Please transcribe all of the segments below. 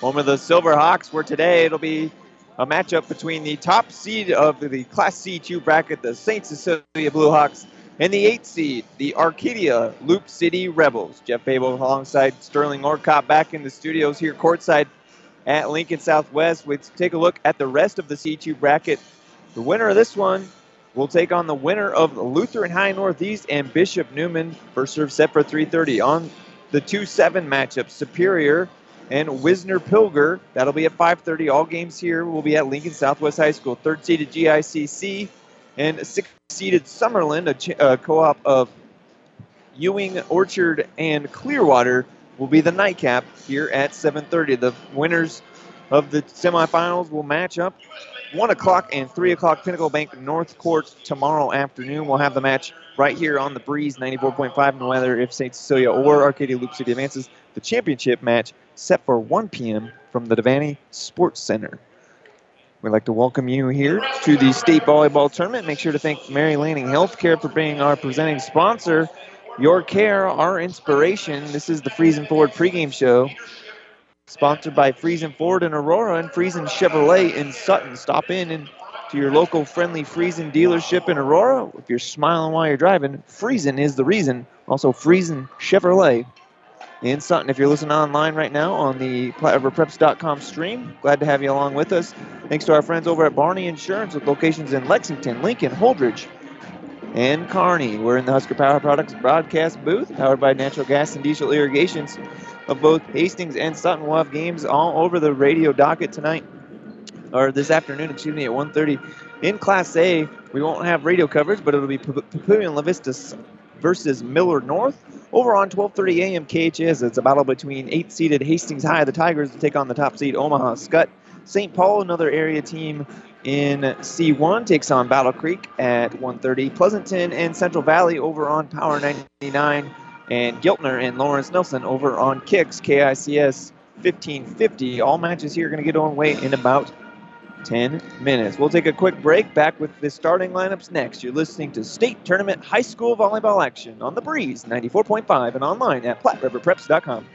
home of the Silverhawks, where today it'll be a matchup between the top seed of the Class C2 bracket, the St. Cecilia Bluehawks, and the eighth seed, the Arcadia Loup City Rebels. Jeff Babel alongside Sterling Orcott back in the studios here courtside at Lincoln Southwest. Let's take a look at the rest of the C2 bracket. The winner of this one will take on the winner of Lutheran High Northeast and Bishop Neumann. First serve set for 3:30 on the 2-7 matchup. Superior and Wisner Pilger. That'll be at 5:30. All games here will be at Lincoln Southwest High School. Third seeded GICC and sixth seeded Summerland, a, ch- a uh, co-op of Ewing, Orchard, and Clearwater, will be the nightcap here at 7:30. The winners of the semifinals will match up 1 o'clock and 3 o'clock Pinnacle Bank North Court tomorrow afternoon. We'll have the match right here on the Breeze 94.5 and whether if St. Cecilia or Arcadia Loup City advances. The championship match set for 1 p.m. from the Devaney Sports Center. We'd like to welcome you here to the state volleyball tournament. Make sure to thank Mary Lanning Healthcare for being our presenting sponsor. Your care, our inspiration. This is the Friesen Ford pregame show, sponsored by Friesen Ford in Aurora and Friesen Chevrolet in Sutton. Stop in and to your local friendly Friesen dealership in Aurora. If you're smiling while you're driving, Friesen is the reason. Also, Friesen Chevrolet in Sutton. If you're listening online right now on the PlatteRiverPreps.com stream, glad to have you along with us. Thanks to our friends over at Barney Insurance with locations in Lexington, Lincoln, Holdrege, and Kearney. We're in the Husker Power Products broadcast booth, powered by natural gas and diesel irrigations of both Hastings and Sutton. We'll have games all over the radio docket tonight, or this afternoon, excuse me, at 1.30. In Class A, we won't have radio coverage, but it'll be Papillion La Vista versus Millard North. Over on 12:30 a.m. KHS, it's a battle between eight-seeded Hastings High, the Tigers, to take on the top seed Omaha Skutt. St. Paul, another area team in C1, takes on Battle Creek at 1:30. Pleasanton and Central Valley over on Power 99, and Giltner and Lawrence Nelson over on Kicks KICS 1550. All matches here are going to get on way in about 10 minutes. We'll take a quick break. Back with the starting lineups next. You're listening to State Tournament High School Volleyball Action on the Breeze 94.5 and online at PlatteRiverPreps.com.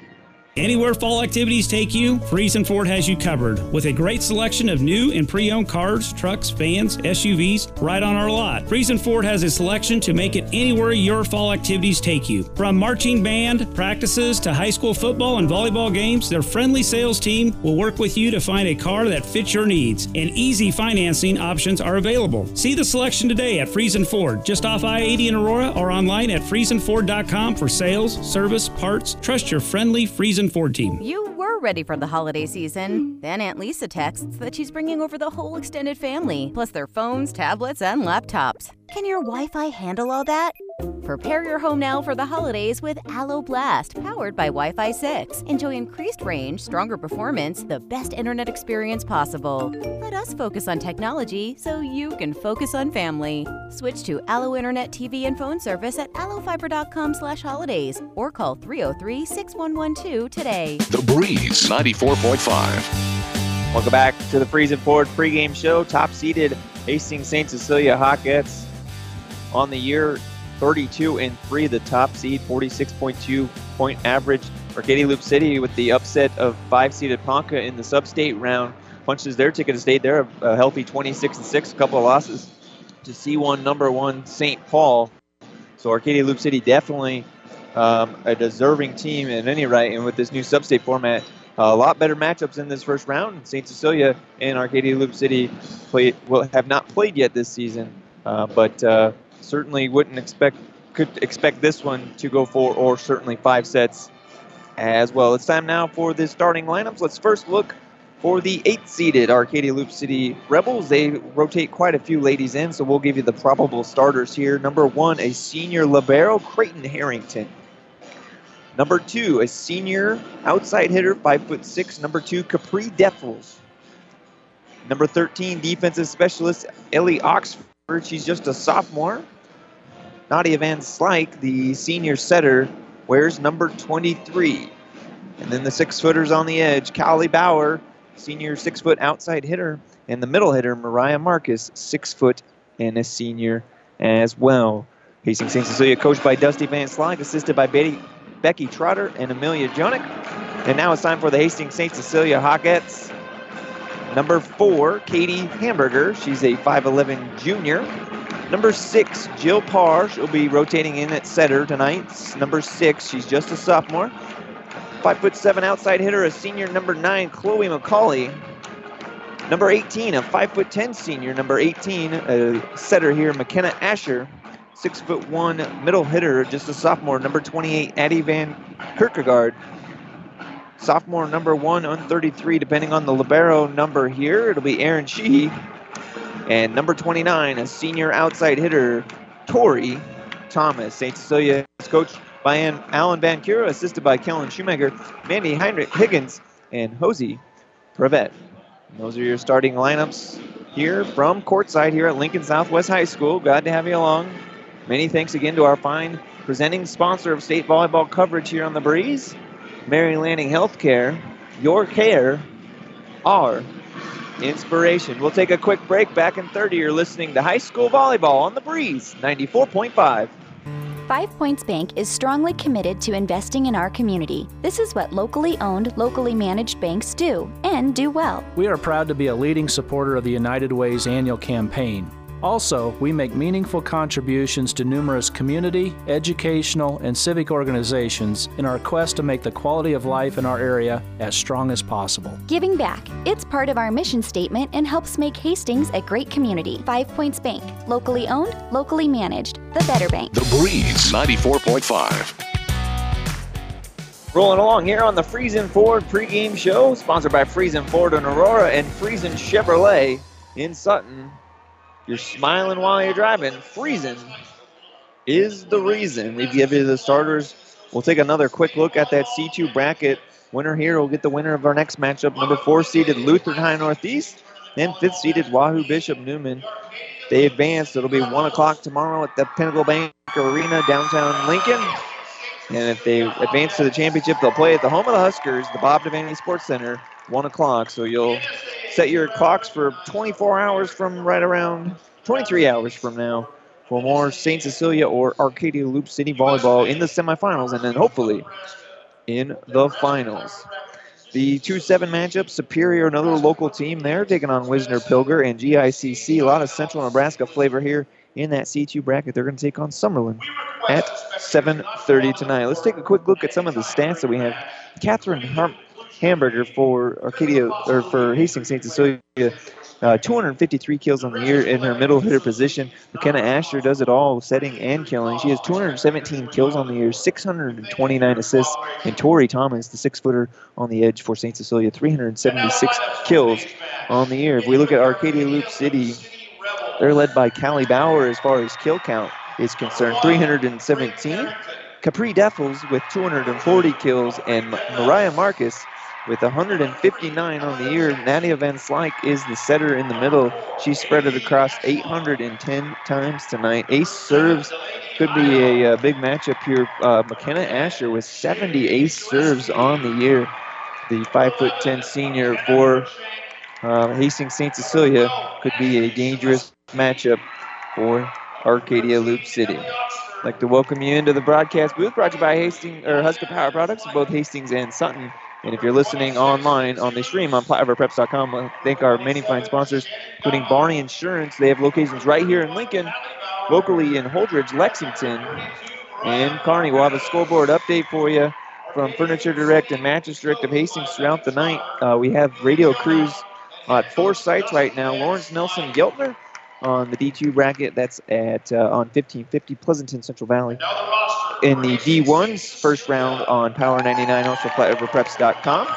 Anywhere fall activities take you, Friesen Ford has you covered with a great selection of new and pre-owned cars, trucks, vans, SUVs right on our lot. Friesen Ford has a selection to make it anywhere your fall activities take you. From marching band practices to high school football and volleyball games, their friendly sales team will work with you to find a car that fits your needs. And easy financing options are available. See the selection today at Friesen Ford, just off I-80 in Aurora or online at friesenford.com for sales, service, parts. Trust your friendly Friesen Ford team. You were ready for the holiday season. Then Aunt Lisa texts that she's bringing over the whole extended family, plus their phones, tablets, and laptops. Can your Wi Fi handle all that? Prepare your home now for the holidays with Allo Blast, powered by Wi Fi 6. Enjoy increased range, stronger performance, the best internet experience possible. Let us focus on technology so you can focus on family. Switch to Allo Internet TV and phone service at allofiber.com slash holidays or call 303 6112 today. The Breeze 94.5. Welcome back to the Friesen Ford pregame show. Top seeded Hastings St. Cecilia Hawkettes on the year 32 and 3, the top seed, 46.2 point average. Arcadia Loup City with the upset of five seeded Ponca in the sub-state round punches their ticket to state. They're a healthy 26 and 6, a couple of losses to C1 number one St. Paul. So Arcadia Loup City definitely um, a deserving team in any right, and with this new sub-state format, a lot better matchups in this first round. St. Cecilia and Arcadia Loup City play, will have not played yet this season, uh, but uh, certainly wouldn't expect could expect this one to go four or certainly five sets as well. It's time now for the starting lineups. Let's first look for the eighth seeded Arcadia Loup City Rebels. They rotate quite a few ladies in, so we'll give you the probable starters here. Number one, a senior libero, Creighton Harrington. Number two, a senior outside hitter, five foot six. Number two, Capri Defels. Number 13, defensive specialist Ellie Oxford. She's just a sophomore. Nadia Van Slyke, the senior setter, wears number 23. And then the six footers on the edge, Callie Bauer, senior six foot outside hitter, and the middle hitter, Mariah Marcus, six foot and a senior as well. Hastings St. Cecilia, coached by Dusty Van Slyke, assisted by Betty, Becky Trotter and Amelia Jonick. And now it's time for the Hastings St. Cecilia Hawkettes. Number four, Katie Hamburger. She's a 5'11 junior. Number six, Jill Parr. She'll be rotating in at setter tonight. Number six, she's just a sophomore. Five foot seven outside hitter, a senior. Number nine, Chloe McCauley. Number 18, a five foot 10 senior. Number 18, a setter here, McKenna Asher. Six foot one middle hitter, just a sophomore. Number 28, Addie Van Kierkegaard. Sophomore number one on 33, depending on the libero number here. It'll be Aaron Sheehy. And number 29, a senior outside hitter, Tori Thomas. St. Cecilia is coached by Alan Van Cura, assisted by Kellen Shoemaker, Mandy Heinrich Higgins, and Hosey Prevet. Those are your starting lineups here from courtside here at Lincoln Southwest High School. Glad to have you along. Many thanks again to our fine presenting sponsor of state volleyball coverage here on the Breeze, Mary Lanning Healthcare. Your care, our inspiration. We'll take a quick break. Back in 30, you're listening to High School Volleyball on the Breeze 94.5. Five Points Bank is strongly committed to investing in our community. This is what locally owned, locally managed banks do, and do well. We are proud to be a leading supporter of the United Way's annual campaign. Also, we make meaningful contributions to numerous community, educational, and civic organizations in our quest to make the quality of life in our area as strong as possible. Giving back. It's part of our mission statement and helps make Hastings a great community. Five Points Bank. Locally owned, locally managed. The better bank. The Breeze 94.5. Rolling along here on the Friesen Ford pregame show, sponsored by Friesen Ford in Aurora and Friesen Chevrolet in Sutton. You're smiling while you're driving. Friesen is the reason. We give you the starters. We'll take another quick look at that C2 bracket. Winner here will get the winner of our next matchup. Number four seeded Lutheran High Northeast and fifth seeded Wahoo Bishop Neumann. They advance. It'll be one o'clock tomorrow at the Pinnacle Bank Arena downtown Lincoln. And if they advance to the championship, they'll play at the home of the Huskers, the Bob Devaney Sports Center, one o'clock. So you'll set your clocks for 24 hours from right around 23 hours from now for more St. Cecilia or Arcadia Loup City volleyball in the semifinals and then hopefully in the finals. The 2-7 matchup, Superior, another local team there, taking on Wisner Pilger and GICC. A lot of Central Nebraska flavor here in that C2 bracket. They're going to take on Summerland at 7.30 tonight. Let's take a quick look at some of the stats that we have. Catherine Har- Hamburger for Arcadia, or for Hastings St. Cecilia. Uh, 253 kills on the year in her middle hitter position. McKenna Asher does it all, setting and killing. She has 217 kills on the year, 629 assists. And Tori Thomas, the six footer on the edge for St. Cecilia, 376 kills on the year. If we look at Arcadia Loup City, they're led by Callie Bauer as far as kill count is concerned, 317. Capri Devils with 240 kills, and Mariah Marcus with 159 on the year. Nadia Van Slyke is the setter in the middle. She spread it across 810 times tonight. Ace serves could be a, a big matchup here. Uh, McKenna Asher with 70 ace serves on the year. The 5'10 senior for uh, Hastings St. Cecilia could be a dangerous matchup for Arcadia Loup City. I'd like to welcome you into the broadcast booth brought to you by Hastings or Husker Power Products, both Hastings and Sutton. And if you're listening online on the stream on PlatteRiverPreps.com, I thank our many fine sponsors, including Barney Insurance. They have locations right here in Lincoln, locally in Holdrege, Lexington, and Kearney. We'll have a scoreboard update for you from Furniture Direct and Mattress Direct of Hastings throughout the night. Uh, we have radio crews at four sites right now. Lawrence Nelson Geltner on the D2 bracket. That's at uh, on 1550 Pleasanton Central Valley. In the D1's first round on Power 99, also PlatteRiverPreps.com.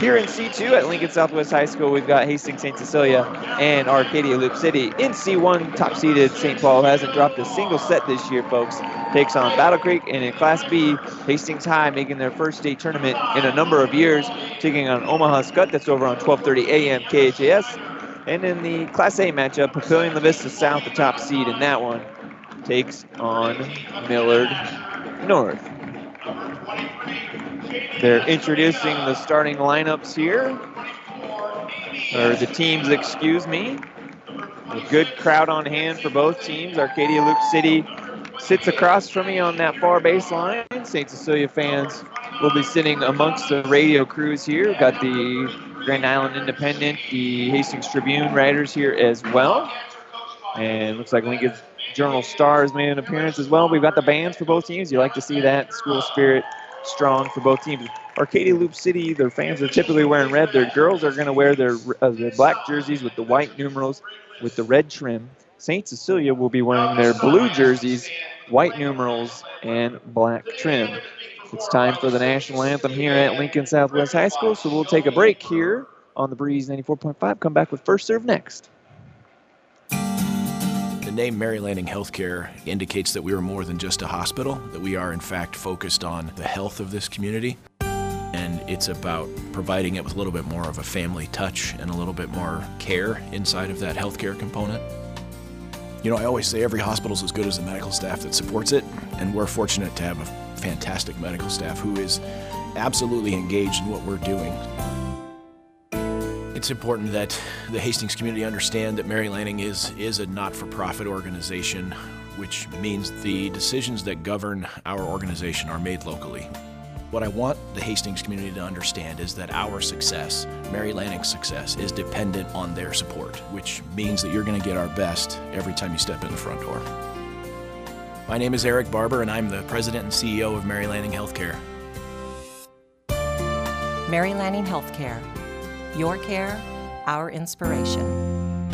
Here in C2 at Lincoln Southwest High School, we've got Hastings St. Cecilia and Arcadia Loup City. In C1, top seeded St. Paul hasn't dropped a single set this year, folks. Takes on Battle Creek, and in Class B, Hastings High making their first state tournament in a number of years, taking on Omaha Skutt. That's over on 12:30 a.m. KHAS. And in the Class A matchup, Papillion La Vista South, the top seed in that one, takes on Millard North. They're introducing the starting lineups here, or the teams, excuse me. A good crowd on hand for both teams. Arcadia Loup City sits across from me on that far baseline. St. Cecilia fans We'll be sitting amongst the radio crews here. We've got the Grand Island Independent, the Hastings Tribune writers here as well. And looks like Lincoln Journal Stars made an appearance as well. We've got the bands for both teams. You like to see that school spirit strong for both teams. Arcadia Loup City, their fans are typically wearing red. Their girls are going to wear their, uh, their black jerseys with the white numerals with the red trim. St. Cecilia will be wearing their blue jerseys, white numerals, and black trim. It's time for the national anthem here at Lincoln Southwest High School, so we'll take a break here on the Breeze 94.5. Come back with First Serve next. The name Mary Lanning Healthcare indicates that we are more than just a hospital, that we are in fact focused on the health of this community. And it's about providing it with a little bit more of a family touch and a little bit more care inside of that healthcare component. You know, I always say every hospital is as good as the medical staff that supports it, and we're fortunate to have a fantastic medical staff who is absolutely engaged in what we're doing. It's important that the Hastings community understand that Mary Lanning is, is a not for profit organization, which means the decisions that govern our organization are made locally. What I want the Hastings community to understand is that our success, Mary Lanning's success, is dependent on their support, which means that you're going to get our best every time you step in the front door. My name is Eric Barber, and I'm the president and CEO of Mary Lanning Healthcare. Mary Lanning Healthcare. Your care, our inspiration.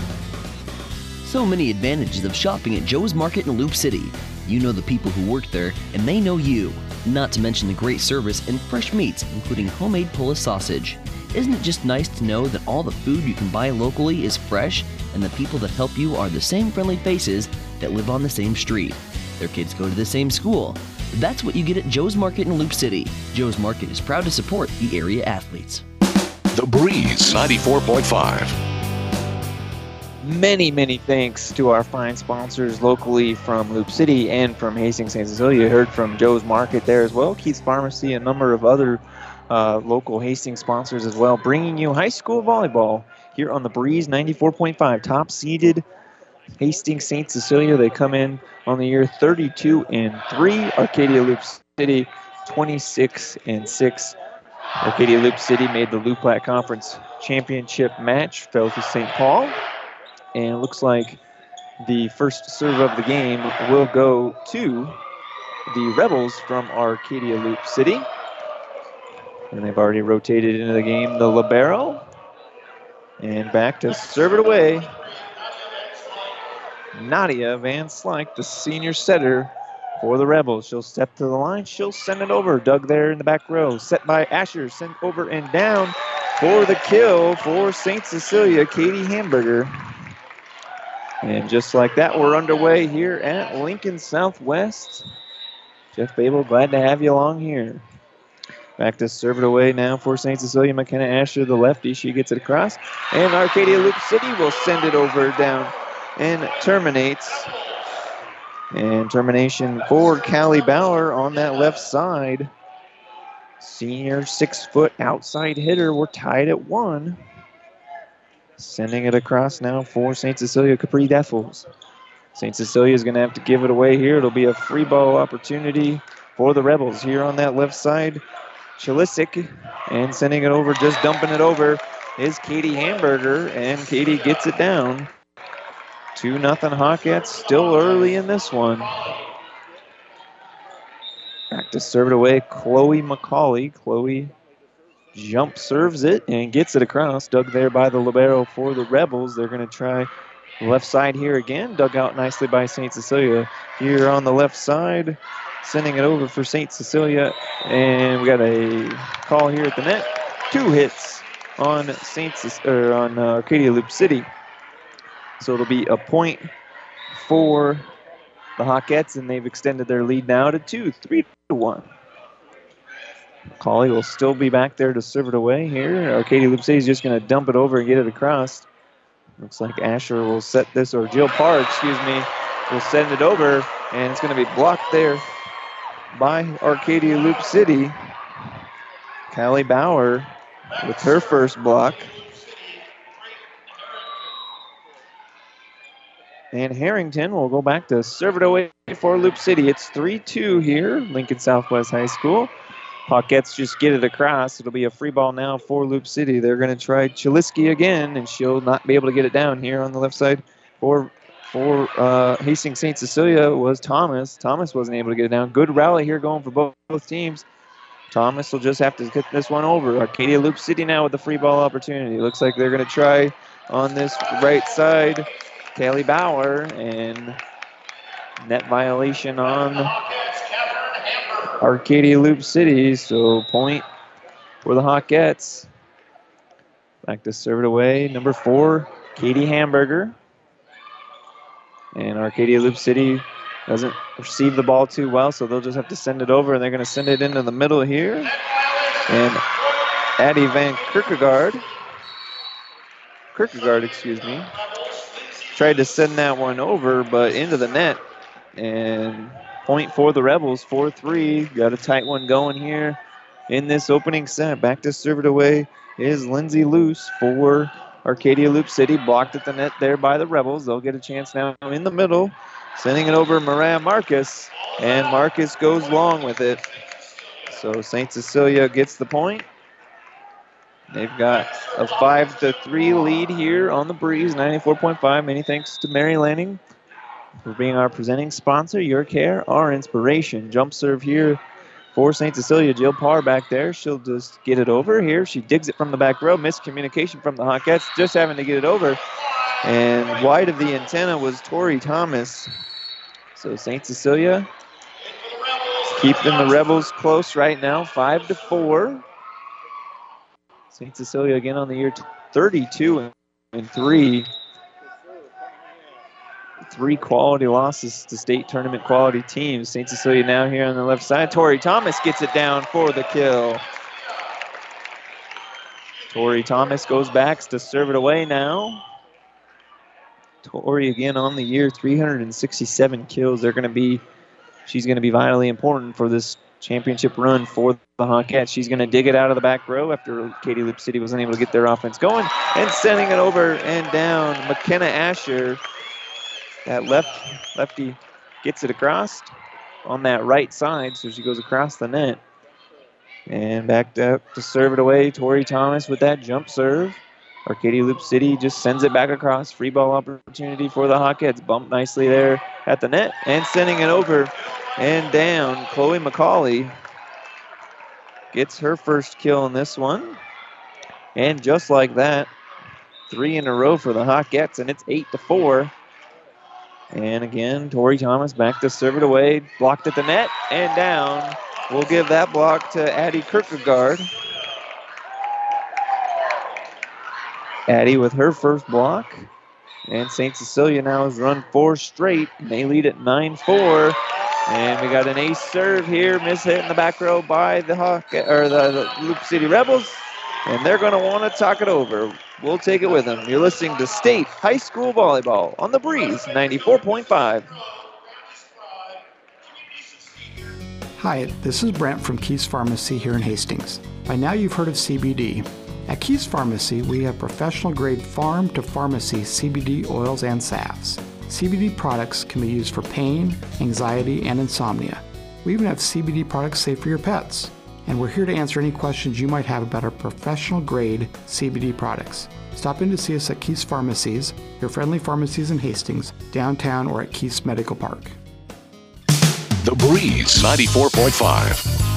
So many advantages of shopping at Joe's Market in Loup City. You know the people who work there, and they know you. Not to mention the great service and fresh meats, including homemade Polish sausage. Isn't it just nice to know that all the food you can buy locally is fresh and the people that help you are the same friendly faces that live on the same street? Their kids go to the same school. That's what you get at Joe's Market in Loup City. Joe's Market is proud to support the area athletes. The Breeze 94.5. Many, many thanks to our fine sponsors locally from Loup City and from Hastings St. Cecilia. You heard from Joe's Market there as well, Keith's Pharmacy, a number of other uh, local Hastings sponsors as well, bringing you high school volleyball here on the Breeze 94.5. Top seeded Hastings St. Cecilia. They come in on the year 32 and 3. Arcadia Loup City 26 and 6. Arcadia Loup City made the LoopLat Conference Championship match, fell to St. Paul. And looks like the first serve of the game will go to the Rebels from Arcadia Loup City. And they've already rotated into the game the Libero. And back to serve it away. Nadia Van Slyke, the senior setter for the Rebels. She'll step to the line. She'll send it over. Dug there in the back row. Set by Asher. Sent over and down for the kill for St. Cecilia, Katie Hamburger. And just like that, we're underway here at Lincoln Southwest. Jeff Babel, glad to have you along here. Back to serve it away now for St. Cecilia. McKenna Asher, the lefty. She gets it across. And Arcadia Loup City will send it over down and terminates. And termination for Callie Bauer on that left side. Senior six foot outside hitter. We're tied at one. Sending it across now for St. Cecilia Capri Devils. St. Cecilia is going to have to give it away here. It'll be a free ball opportunity for the Rebels here on that left side. Chalisic and sending it over, just dumping it over is Katie Hamburger, and Katie gets it down. 2 nothing Hawkettes still early in this one. Back to serve it away, Chloe McCauley. Chloe jump serves it and gets it across. Dug there by the Libero for the Rebels. They're going to try left side here again. Dug out nicely by St. Cecilia. Here on the left side, sending it over for St. Cecilia. And we got a call here at the net. Two hits on St. Or on uh, Arcadia Loup City. So it'll be a point for the Hawkettes, and they've extended their lead now to two, three to one. Colley will still be back there to serve it away here. Arcadia Loup is just going to dump it over and get it across. Looks like Asher will set this, or Jill Parr, excuse me, will send it over, and it's going to be blocked there by Arcadia Loup City. Callie Bauer with her first block. And Harrington will go back to serve it away for Loup City. It's 3 2 here, Lincoln Southwest High School. Hawkettes just get it across. It'll be a free ball now for Loup City. They're going to try Chiliski again, and she'll not be able to get it down here on the left side. For for uh, Hastings St. Cecilia was Thomas. Thomas wasn't able to get it down. Good rally here going for both, both teams. Thomas will just have to get this one over. Arcadia Loup City now with the free ball opportunity. Looks like they're going to try on this right side. Kelly Bauer and net violation on Arcadia Loup City. So point for the Hawkettes. Back to serve it away. Number four, Katie Hamburger. And Arcadia Loup City doesn't receive the ball too well, so they'll just have to send it over, and they're going to send it into the middle here. And Addie Van Kierkegaard, Kierkegaard, excuse me, tried to send that one over, but into the net. And point for the Rebels, 4-3. Got a tight one going here in this opening set. Back to serve it away is Lindsay Luce for Arcadia Loup City. Blocked at the net there by the Rebels. They'll get a chance now in the middle. Sending it over Mariah Marcus. And Marcus goes long with it. So St. Cecilia gets the point. They've got a 5 to 3 lead here on the breeze, 94.5. Many thanks to Mary Lanning for being our presenting sponsor. Your care, our inspiration. Jump serve here for St. Cecilia. Jill Parr back there. She'll just get it over here. She digs it from the back row. Miscommunication from the Hawkettes, just having to get it over. And wide of the antenna was Tori Thomas. So St. Cecilia keeping the Rebels close right now, five to four. St. Cecilia again on the year 32 and three. Three quality losses to state tournament quality teams. St. Cecilia now here on the left side. Tori Thomas gets it down for the kill. Tori Thomas goes back to serve it away now. Tori again on the year, 367 kills. They're going to be, she's going to be vitally important for this championship run for the Hawkettes. She's going to dig it out of the back row after Katie Loup City was unable to get their offense going and sending it over and down. McKenna Asher, that left lefty, gets it across on that right side, so she goes across the net. And back up to serve it away. Tori Thomas with that jump serve. Arcadia Loup City just sends it back across. Free ball opportunity for the Hawkettes. Bumped nicely there at the net and sending it over and down. Chloe McCauley gets her first kill in this one. And just like that, three in a row for the Hawkettes, and it's eight to four. And again, Tori Thomas back to serve it away, blocked at the net and down. We'll give that block to Addie Kierkegaard. Addie with her first block. And St. Cecilia now has run four straight. And they lead at 9 4. And we got an ace serve here. Miss hit in the back row by the Hawk or the, the Loup City Rebels. And they're going to want to talk it over. We'll take it with them. You're listening to State High School Volleyball on the Breeze 94.5. Hi, this is Brent from Keys Pharmacy here in Hastings. By now you've heard of CBD. At Keys Pharmacy, we have professional grade farm to pharmacy CBD oils and salves. CBD products can be used for pain, anxiety, and insomnia. We even have CBD products safe for your pets. And we're here to answer any questions you might have about our professional grade CBD products. Stop in to see us at Keys Pharmacies, your friendly pharmacies in Hastings, downtown, or at Keys Medical Park. The Breeze 94.5.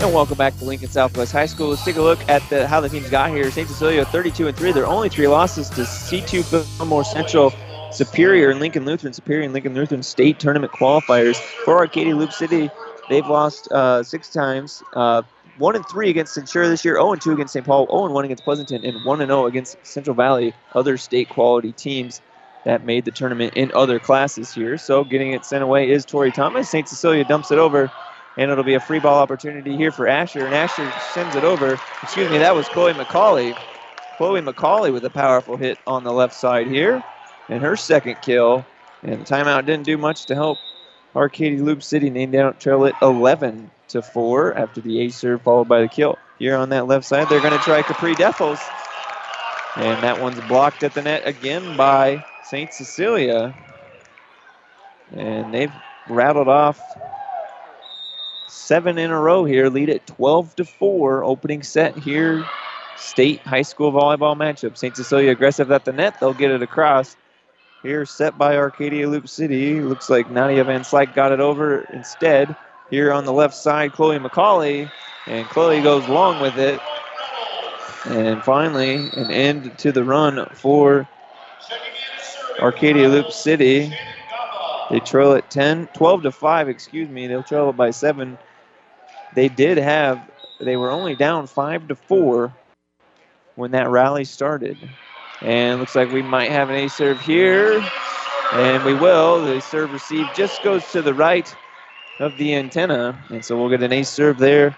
And welcome back to Lincoln Southwest High School. Let's take a look at the, how the teams got here. St. Cecilia 32 and 3. Their only three losses to C2 Fillmore Central, Superior, and Lincoln Lutheran. Superior and Lincoln Lutheran state tournament qualifiers. For Arcadia Loup City, they've lost uh, six times. Uh, 1 and 3 against Centura this year, 0 and 2 against St. Paul, 0 and 1 against Pleasanton, and 1 and 0 against Central Valley, other state quality teams that made the tournament in other classes here. So getting it sent away is Tori Thomas. St. Cecilia dumps it over and it'll be a free ball opportunity here for Asher. And Asher sends it over. Excuse me, that was Chloe McCauley. Chloe McCauley with a powerful hit on the left side here, and her second kill. And the timeout didn't do much to help Arcadia Loup City name down trail it 11 to four after the ace serve followed by the kill. Here on that left side, they're going to try Capri Defos. And that one's blocked at the net again by St. Cecilia. And they've rattled off seven in a row here, lead at 12 to 4. Opening set here, state high school volleyball matchup. St. Cecilia aggressive at the net. They'll get it across. Here, set by Arcadia Loup City. Looks like Nadia Van Slyke got it over instead. Here on the left side, Chloe McCauley. And Chloe goes long with it. And finally, an end to the run for Arcadia Loup City. They trail at 10, 12 to 5, excuse me. They'll trail it by 7. They did have, they were only down 5 to 4 when that rally started. And looks like we might have an A serve here. And we will. The serve receive just goes to the right of the antenna. And so we'll get an A serve there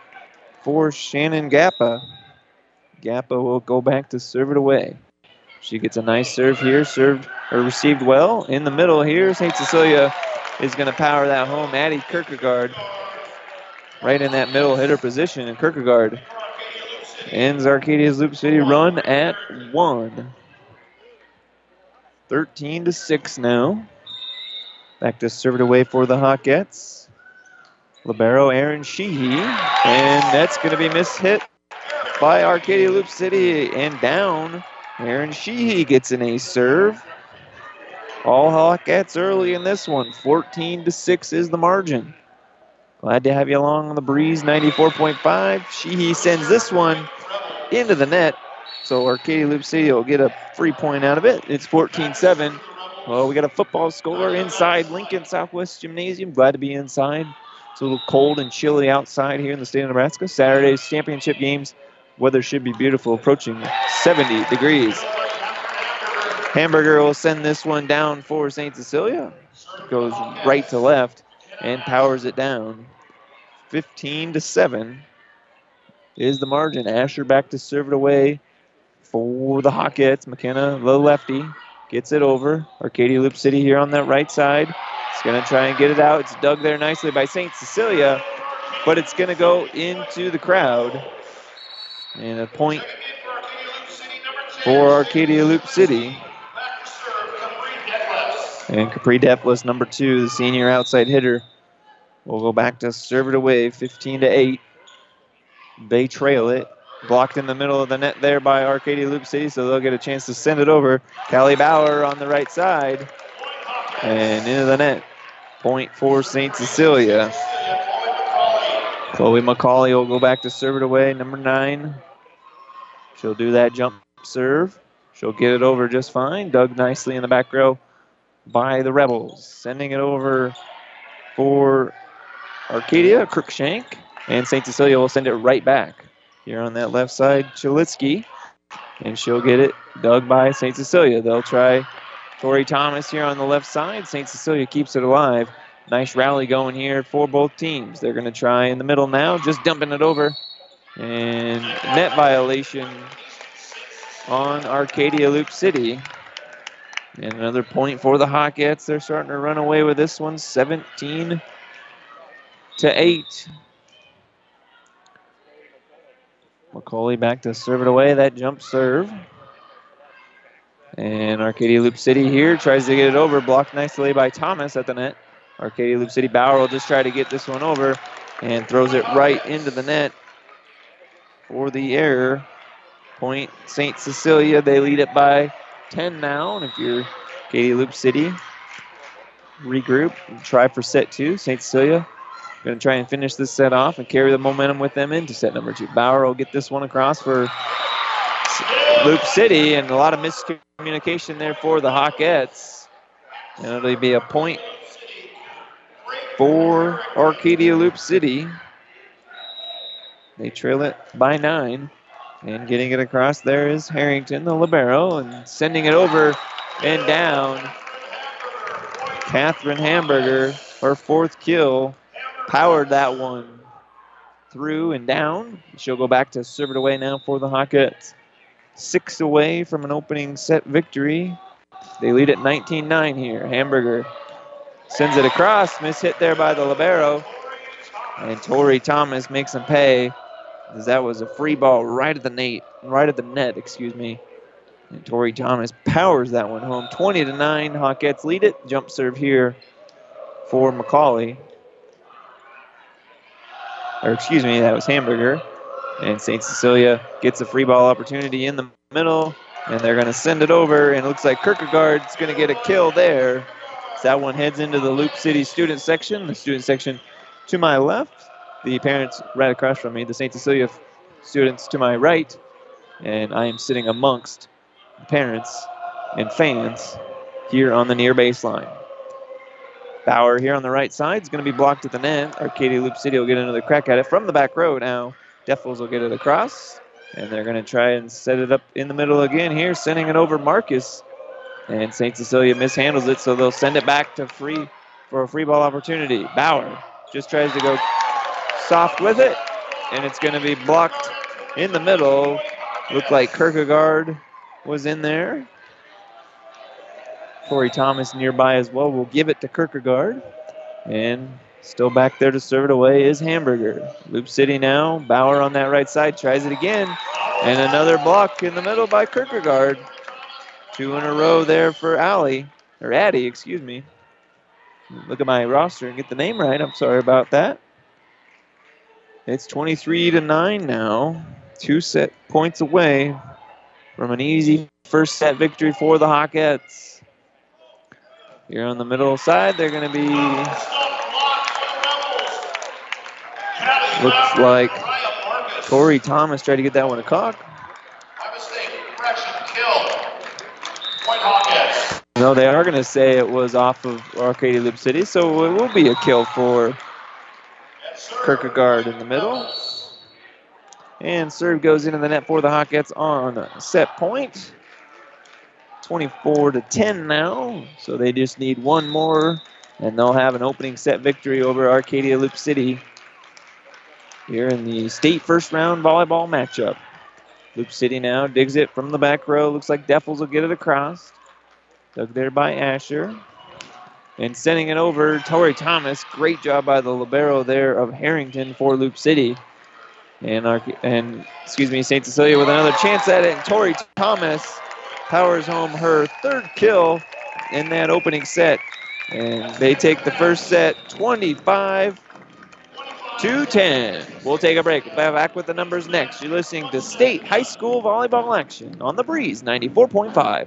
for Shannon Gappa. Gappa will go back to serve it away. She gets a nice serve here, served or received well. In the middle here, St. Cecilia is going to power that home. Addie Kierkegaard right in that middle hitter position. And Kierkegaard ends Arcadia's Loup City run at one. 13 to 6 now. Back to serve it away for the Hawkettes. Libero Aaron Sheehy. And that's going to be mishit by Arcadia Loup City and down. Aaron Sheehy gets an ace serve. All Hawkettes early in this one. 14 to 6 is the margin. Glad to have you along on the breeze 94.5. Sheehy sends this one into the net. So Arcadia Loup City will get a free point out of it. It's 14 7. Well, we got a football score inside Lincoln Southwest Gymnasium. Glad to be inside. It's a little cold and chilly outside here in the state of Nebraska. Saturday's championship games. Weather should be beautiful, approaching 70 degrees. Hamburger will send this one down for St. Cecilia. Goes right to left and powers it down. 15 to 7 is the margin. Asher back to serve it away for the Hawkettes. McKenna, the lefty, gets it over. Arcadia Loup City here on that right side. It's going to try and get it out. It's dug there nicely by St. Cecilia, but it's going to go into the crowd. And a point for Arcadia Loup City. And Capri Defless, number two, the senior outside hitter, We'll go back to serve it away, 15 to 8. They trail it. Blocked in the middle of the net there by Arcadia Loup City, so they'll get a chance to send it over. Callie Bauer on the right side. And into the net. Point for St. Cecilia. Chloe McCauley will go back to serve it away, number nine. She'll do that jump serve. She'll get it over just fine. Dug nicely in the back row by the Rebels. Sending it over for Arcadia, Crookshank, and St. Cecilia will send it right back. Here on that left side, Chalitsky, and she'll get it dug by St. Cecilia. They'll try Tori Thomas here on the left side. St. Cecilia keeps it alive. Nice rally going here for both teams. They're going to try in the middle now, just dumping it over. And net violation on Arcadia Loup City. And another point for the Hawkettes. They're starting to run away with this one, 17 to 8. McCauley back to serve it away. That jump serve. And Arcadia Loup City here tries to get it over. Blocked nicely by Thomas at the net. Arcadia Loup City Bauer will just try to get this one over and throws it right into the net for the error. Point St. Cecilia. They lead it by 10 now. And if you're Arcadia Loup City, regroup and try for set two. St. Cecilia going to try and finish this set off and carry the momentum with them into set number two. Bauer will get this one across for Loup City, and a lot of miscommunication there for the Hawkettes. And it'll be a point for Arcadia Loup City. They trail it by nine. And getting it across there is Harrington, the Libero, and sending it over and down. Catherine Hamburger, her fourth kill, powered that one through and down. She'll go back to serve it away now for the Hawkettes. Six away from an opening set victory. They lead at 19 9 here. Hamburger sends it across, miss hit there by the Libero. And Tori Thomas makes them pay that was a free ball right at the net, right at the net, excuse me. And Tori Thomas powers that one home. 20 to 9. Hawkettes lead it. Jump serve here for McCauley. or excuse me, that was Hamburger. And St. Cecilia gets a free ball opportunity in the middle, and they're going to send it over, and it looks like Kierkegaard's going to get a kill there. So that one heads into the Loup City student section. The student section to my left, the parents right across from me, the St. Cecilia students to my right, and I am sitting amongst parents and fans here on the near baseline. Bauer here on the right side is going to be blocked at the net. Arcadia Loup City will get another crack at it from the back row now. Defels will get it across, and they're going to try and set it up in the middle again here, sending it over Marcus. And St. Cecilia mishandles it, so they'll send it back to free for a free ball opportunity. Bauer just tries to go soft with it, and it's going to be blocked in the middle. Looked like Kierkegaard was in there. Corey Thomas nearby as well. We'll give it to Kierkegaard. And still back there to serve it away is Hamburger. Loup City now. Bauer on that right side tries it again. And another block in the middle by Kierkegaard. Two in a row there for Allie, or Addy, excuse me. Look at my roster and get the name right. I'm sorry about that. It's 23 to 9 now. Two set points away from an easy first set victory for the Hawkettes. Here on the middle side, they're going to be. Looks like Corey Thomas tried to get that one to cock. No, they are going to say it was off of Arcadia Loup City, so it will be a kill for Kierkegaard in the middle. And serve goes into the net for the Hawkettes on set point. 24 to 10 now, so they just need one more, and they'll have an opening set victory over Arcadia Loup City here in the state first round volleyball matchup. Loup City now digs it from the back row. Looks like Defels will get it across. Dug there by Asher. And sending it over, Tori Thomas. Great job by the libero there of Harrington for Loup City. And, our, and excuse me, St. Cecilia with another chance at it. And Tori Thomas powers home her third kill in that opening set. And they take the first set 25 to 10. We'll take a break. Back with the numbers next. You're listening to State High School Volleyball Action on the Breeze 94.5.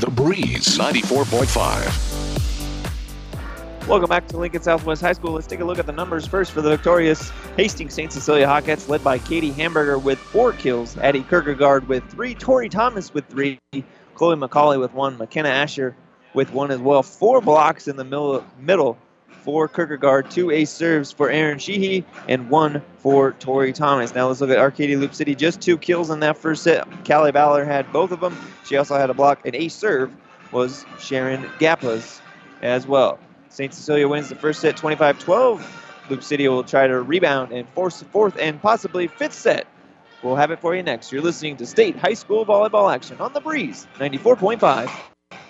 The Breeze 94.5. Welcome back to Lincoln Southwest High School. Let's take a look at the numbers first for the victorious Hastings St. Cecilia Hawkettes, led by Katie Hamburger with four kills, Addie Kierkegaard with three, Tori Thomas with three, Chloe McCauley with one, McKenna Asher with one as well. Four blocks in the middle, middle for Kierkegaard, two ace serves for Aaron Sheehy, and one for Tori Thomas. Now let's look at Arcadia Loup City. Just two kills in that first set. Callie Ballard had both of them. She also had a block. An ace serve was Sharon Gappas as well. St. Cecilia wins the first set 25 12. Loup City will try to rebound and force the fourth and possibly fifth set. We'll have it for you next. You're listening to State High School Volleyball Action on the Breeze 94.5.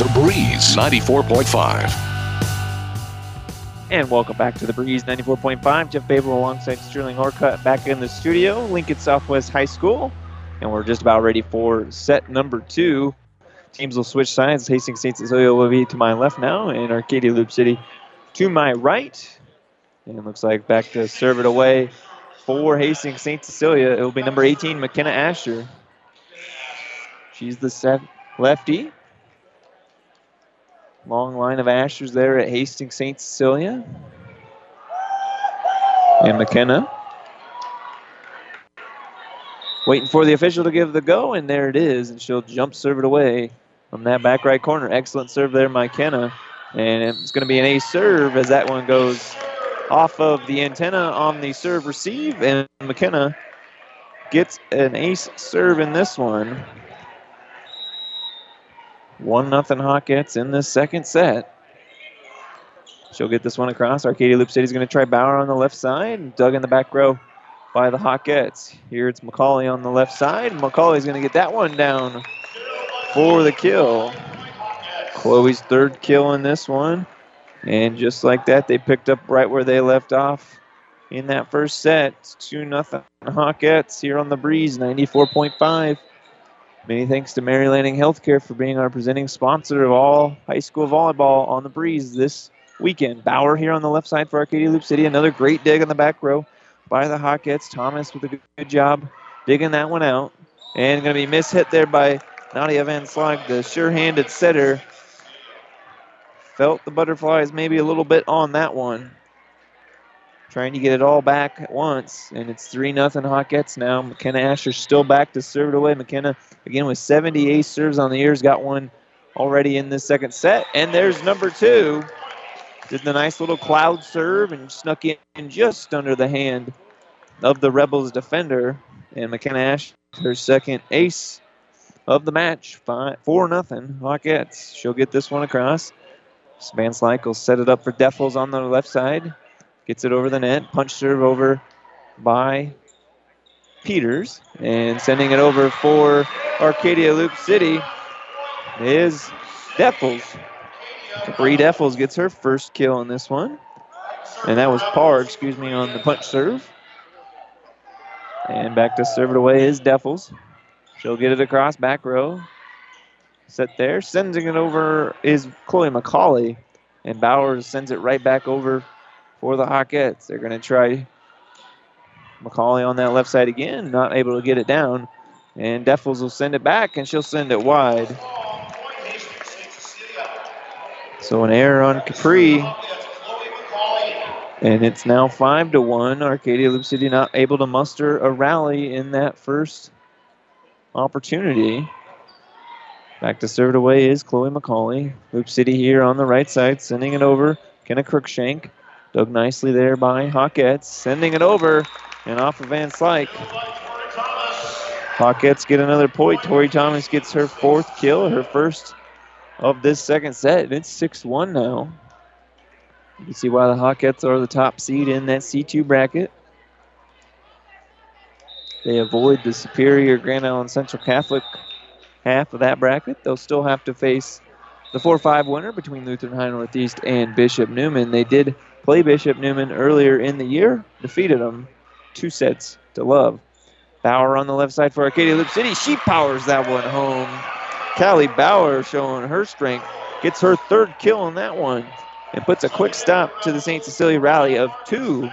The Breeze 94.5. And welcome back to the Breeze 94.5. Jeff Babel alongside Sterling Horcutt back in the studio, Lincoln Southwest High School. And we're just about ready for set number two. Teams will switch sides. Hastings St. Cecilia will be to my left now, and Arcadia Loup City to my right. And it looks like back to serve it away for Hastings St. Cecilia. It will be number 18, McKenna Asher. She's the lefty. Long line of Ashers there at Hastings St. Cecilia. And McKenna. Waiting for the official to give the go, and there it is. And she'll jump serve it away from that back right corner. Excellent serve there, McKenna. And it's going to be an ace serve as that one goes off of the antenna on the serve receive. And McKenna gets an ace serve in this one. One nothing Hawkettes in the second set. She'll get this one across. Arcadia Loup City is going to try Bauer on the left side. Dug in the back row by the Hawkettes. Here it's McCauley on the left side. McCauley's going to get that one down for the kill. Chloe's third kill in this one. And just like that, they picked up right where they left off in that first set. 2 nothing Hawkettes here on the breeze, 94.5. Many thanks to Mary Lanning Healthcare for being our presenting sponsor of all high school volleyball on the breeze this weekend. Bauer here on the left side for Arcadia Loup City. Another great dig on the back row by the Hawkettes. Thomas with a good, job digging that one out. And going to be mishit there by Nadia Van Slyke, the sure-handed setter. Felt the butterflies maybe a little bit on that one. Trying to get it all back at once, and it's 3 nothing Hawkettes now. McKenna Asher still back to serve it away. McKenna, again, with 78 serves on the years, got one already in this second set. And there's number two. Did the nice little cloud serve and snuck in just under the hand of the Rebels defender. And McKenna Asher, her second ace of the match. Five, 4 nothing Hawkettes. She'll get this one across. Van Slyke will set it up for Deffels on the left side. Gets it over the net. Punch serve over by Peters. And sending it over for Arcadia Loup City is Deffels. Bree Deffels gets her first kill in this one. And that was par, excuse me, on the punch serve. And back to serve it away is Deffels. She'll get it across back row. Set there. Sending it over is Chloe McCauley. And Bowers sends it right back over for the Hawkettes. They're going to try McCauley on that left side again, not able to get it down. And Deffels will send it back, and she'll send it wide. So an error on Capri. And it's now 5 to 1. Arcadia Loup City not able to muster a rally in that first opportunity. Back to serve it away is Chloe McCauley. Loup City here on the right side, sending it over. Kenna Crookshank. Dug nicely there by Hawkettes. Sending it over and off of Van Slyke. Hawkettes get another point. Tori Thomas gets her fourth kill, her first of this second set. And it's 6 1 now. You can see why the Hawkettes are the top seed in that C2 bracket. They avoid the superior Grand Island Central Catholic half of that bracket. They'll still have to face the 4 5 winner between Lutheran High Northeast and Bishop Neumann. They did play Bishop Neumann earlier in the year, defeated them two sets to love. Bauer on the left side for Arcadia Loup City. She powers that one home. Callie Bauer showing her strength. Gets her third kill on that one and puts a quick stop to the St. Cecilia rally of two.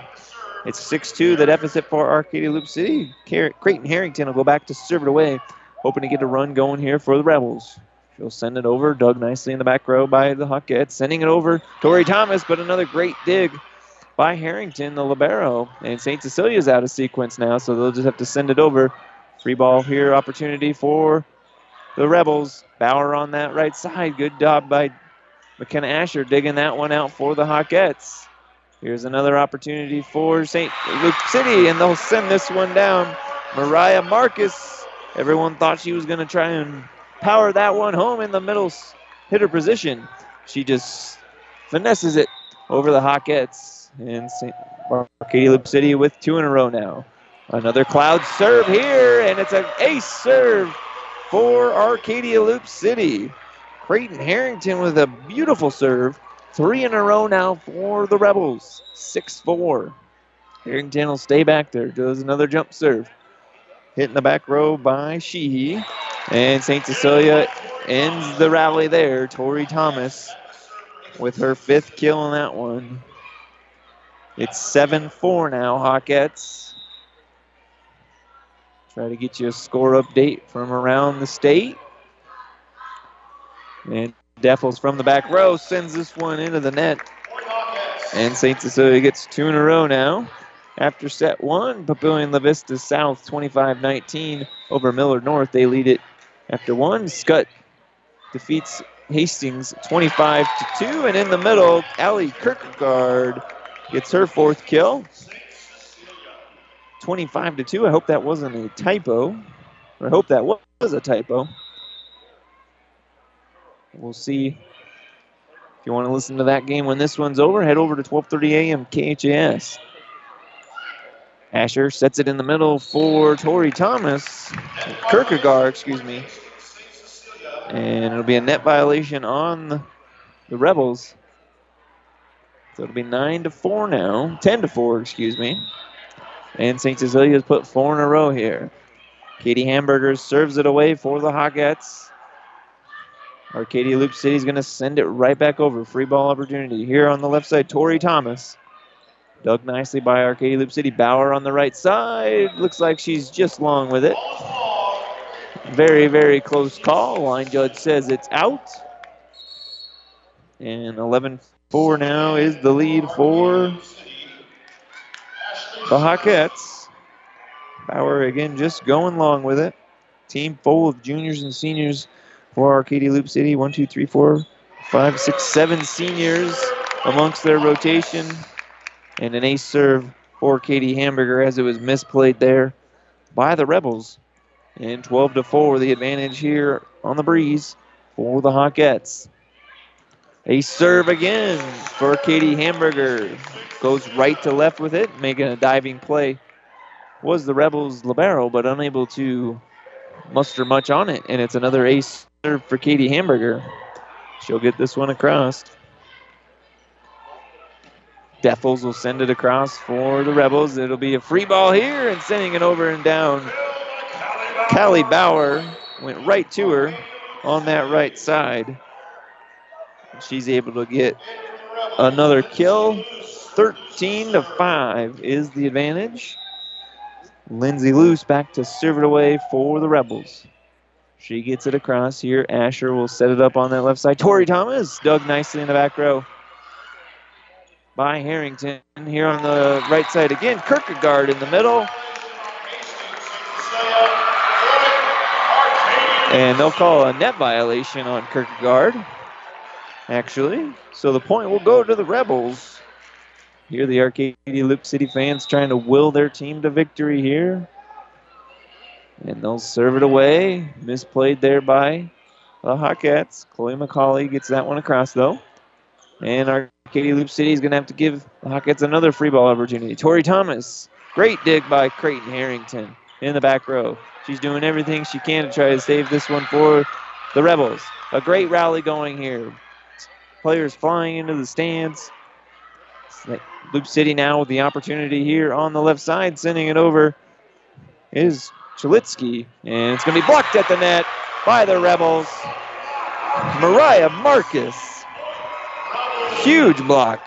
It's 6 2, the deficit for Arcadia Loup City. Creighton Harrington will go back to serve it away, hoping to get a run going here for the Rebels. She'll send it over, dug nicely in the back row by the Hawkettes. Sending it over, Tori Thomas, but another great dig by Harrington, the Libero. And St. Cecilia's out of sequence now, so they'll just have to send it over. Free ball here, opportunity for the Rebels. Bauer on that right side. Good job by McKenna Asher digging that one out for the Hawkettes. Here's another opportunity for St. Luke City, and they'll send this one down. Mariah Marcus. Everyone thought she was going to try and power that one home in the middle hitter position. She just finesses it over the Hawkettes. And St. Arcadia Loup City with two in a row now. Another cloud serve here, and it's an ace serve for Arcadia Loup City. Creighton Harrington with a beautiful serve. Three in a row now for the Rebels. 6 4. Harrington will stay back there. Does another jump serve. Hitting the back row by Sheehy. And St. Cecilia ends the rally there. Tori Thomas with her fifth kill on that one. It's 7 4 now, Hawkettes. Try to get you a score update from around the state. And Deffels from the back row sends this one into the net. And St. Cecilia gets two in a row now. After set one, Papillion La Vista South 25 19 over Millard North. They lead it after one. Skutt defeats Hastings 25 to 2. And in the middle, Allie Kierkegaard gets her fourth kill. 25 to 2. I hope that wasn't a typo. I hope that was a typo. We'll see. If you want to listen to that game when this one's over, head over to 12:30 a.m. KHAS. Asher sets it in the middle for Tori Thomas, Kierkegaard, excuse me. And it'll be a net violation on the Rebels. So it'll be 9 to 4 now. 10 to 4, excuse me. And St. Cecilia's put four in a row here. Katie Hamburgers serves it away for the Hawkettes. Arcadia Loup City is going to send it right back over. Free ball opportunity here on the left side. Tori Thomas. Dug nicely by Arcadia Loup City. Bauer on the right side. Looks like she's just long with it. Very, very close call. Line judge says it's out. And 11 4 now is the lead for the Hawkettes. Bauer again just going long with it. Team full of juniors and seniors for Arcadia Loup City. One, two, three, four, five, six, seven seniors amongst their rotation. And an ace serve for Katie Hamburger as it was misplayed there by the Rebels. And 12 to 4, the advantage here on the breeze for the Hawkettes. A serve again for Katie Hamburger. Goes right to left with it, making a diving play. Was the Rebels libero, but unable to muster much on it. And it's another ace serve for Katie Hamburger. She'll get this one across. Deffels will send it across for the Rebels. It'll be a free ball here and sending it over and down. Callie Bauer went right to her on that right side. She's able to get another kill. 13 to 5 is the advantage. Lindsay Luce back to serve it away for the Rebels. She gets it across here. Asher will set it up on that left side. Tori Thomas dug nicely in the back row by Harrington. Here on the right side again, Kierkegaard in the middle. And they'll call a net violation on Kierkegaard, actually. So the point will go to the Rebels. Here, the Arcadia Loup City fans trying to will their team to victory here. And they'll serve it away. Misplayed there by the Hawkettes. Chloe McCauley gets that one across, though. And Arcadia Loup City is going to have to give the Hawkettes another free ball opportunity. Tori Thomas. Great dig by Creighton Harrington in the back row. She's doing everything she can to try to save this one for the Rebels. A great rally going here. Players flying into the stands. Loup City now with the opportunity here on the left side, sending it over is Chalitsky, and it's going to be blocked at the net by the Rebels. Mariah Marcus. Huge block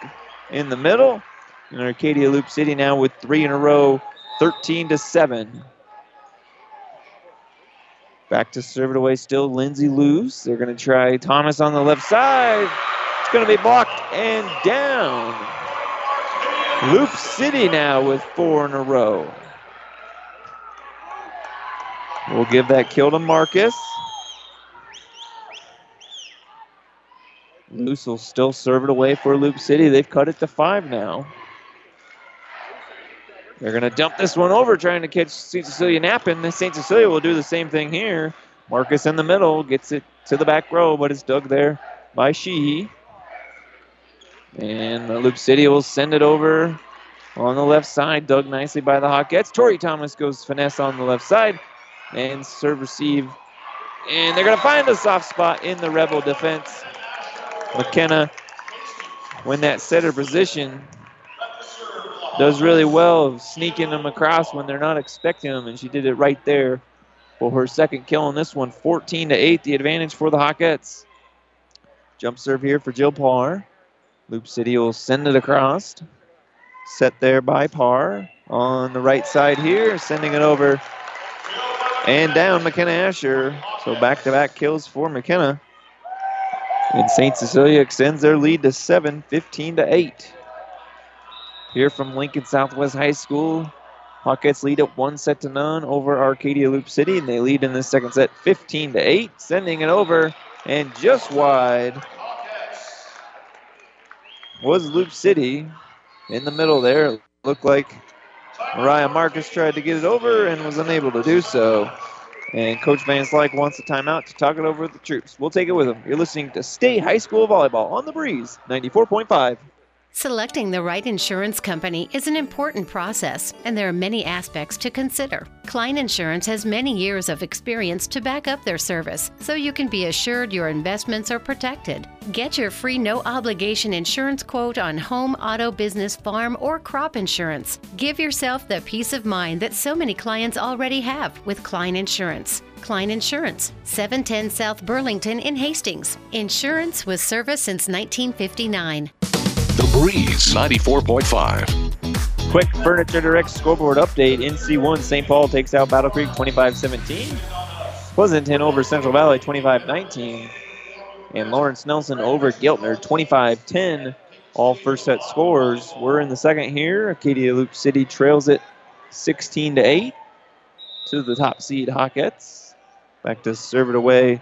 in the middle. And Arcadia Loup City now with three in a row, 13 to 7. Back to serve it away still, Lindsay Luce. They're going to try Thomas on the left side. It's going to be blocked and down. Loup City now with four in a row. We'll give that kill to Marcus. Luce will still serve it away for Loup City. They've cut it to five now. They're going to dump this one over, trying to catch St. Cecilia napping. St. Cecilia will do the same thing here. Marcus in the middle gets it to the back row, but it's dug there by Sheehy. And Loup City will send it over on the left side, dug nicely by the Hawkettes. Tori Thomas goes finesse on the left side and serve receive. And they're going to find a soft spot in the Rebel defense. McKenna when that setter position does really well sneaking them across when they're not expecting them, and she did it right there for her second kill on this one. 14 to 8, the advantage for the Hawkettes. Jump serve here for Jill Parr. Loup City will send it across. Set there by Parr on the right side here, sending it over and down McKenna Asher. So back to back kills for McKenna. And St. Cecilia extends their lead to 7, 15 to 8. Here from Lincoln Southwest High School, Hawkettes lead up one set to none over Arcadia Loup City, and they lead in the second set 15 to 8, sending it over and just wide was Loup City in the middle there. It looked like Mariah Marcus tried to get it over and was unable to do so. And Coach Van Slyke wants a timeout to talk it over with the troops. We'll take it with him. You're listening to State High School Volleyball on the Breeze, 94.5. Selecting the right insurance company is an important process, and there are many aspects to consider. Klein Insurance has many years of experience to back up their service, so you can be assured your investments are protected. Get your free no obligation insurance quote on home, auto, business, farm, or crop insurance. Give yourself the peace of mind that so many clients already have with Klein Insurance. Klein Insurance, 710 South Burlington in Hastings. Insurance with service since 1959. The Breeze 94.5. Quick Furniture Direct scoreboard update. NC1 St. Paul takes out Battle Creek 25 17. Pleasanton over Central Valley 25 19. And Lawrence Nelson over Giltner 25 10. All first set scores. We're in the second here. Acadia Loup City trails it 16 to 8 to the top seed Hawkettes. Back to serve it away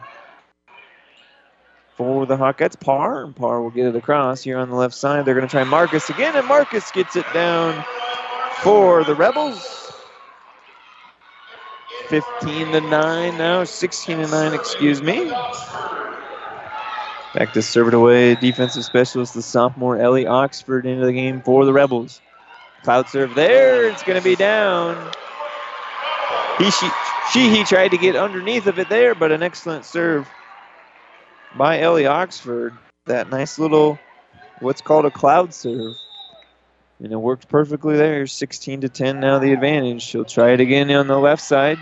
for the Hawkettes. Parr, and Parr will get it across here on the left side. They're going to try Marcus again, and Marcus gets it down for the Rebels. 15 to 9 now, 16 to 9, excuse me. Back to serve it away, defensive specialist, the sophomore Ellie Oxford into the game for the Rebels. Cloud serve there, it's going to be down. He, she, she, he tried to get underneath of it there, but an excellent serve by Ellie Oxford. That nice little, what's called a cloud serve. And it worked perfectly there. 16 to 10 now the advantage. She'll try it again on the left side.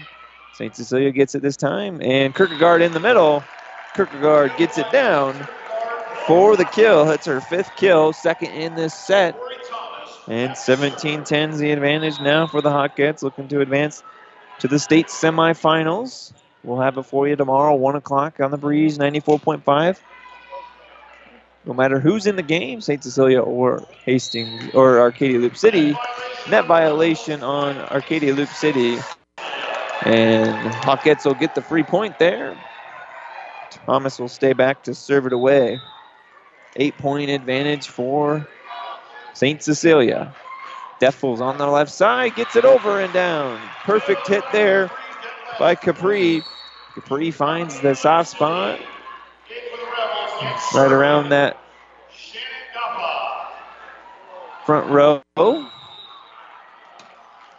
St. Cecilia gets it this time. And Kierkegaard in the middle. Kierkegaard gets it down for the kill. That's her fifth kill, second in this set. And 17 10 is the advantage now for the Hawkettes, looking to advance to the state semifinals. We'll have it for you tomorrow, 1 o'clock on the breeze, 94.5. No matter who's in the game, St. Cecilia or Hastings or Arcadia Loup City, net violation on Arcadia Loup City. And Hawkettes will get the free point there. Thomas will stay back to serve it away. Eight point advantage for St. Cecilia. Defels on the left side, gets it over and down. Perfect hit there by Capri. Capri finds the soft spot right around that front row.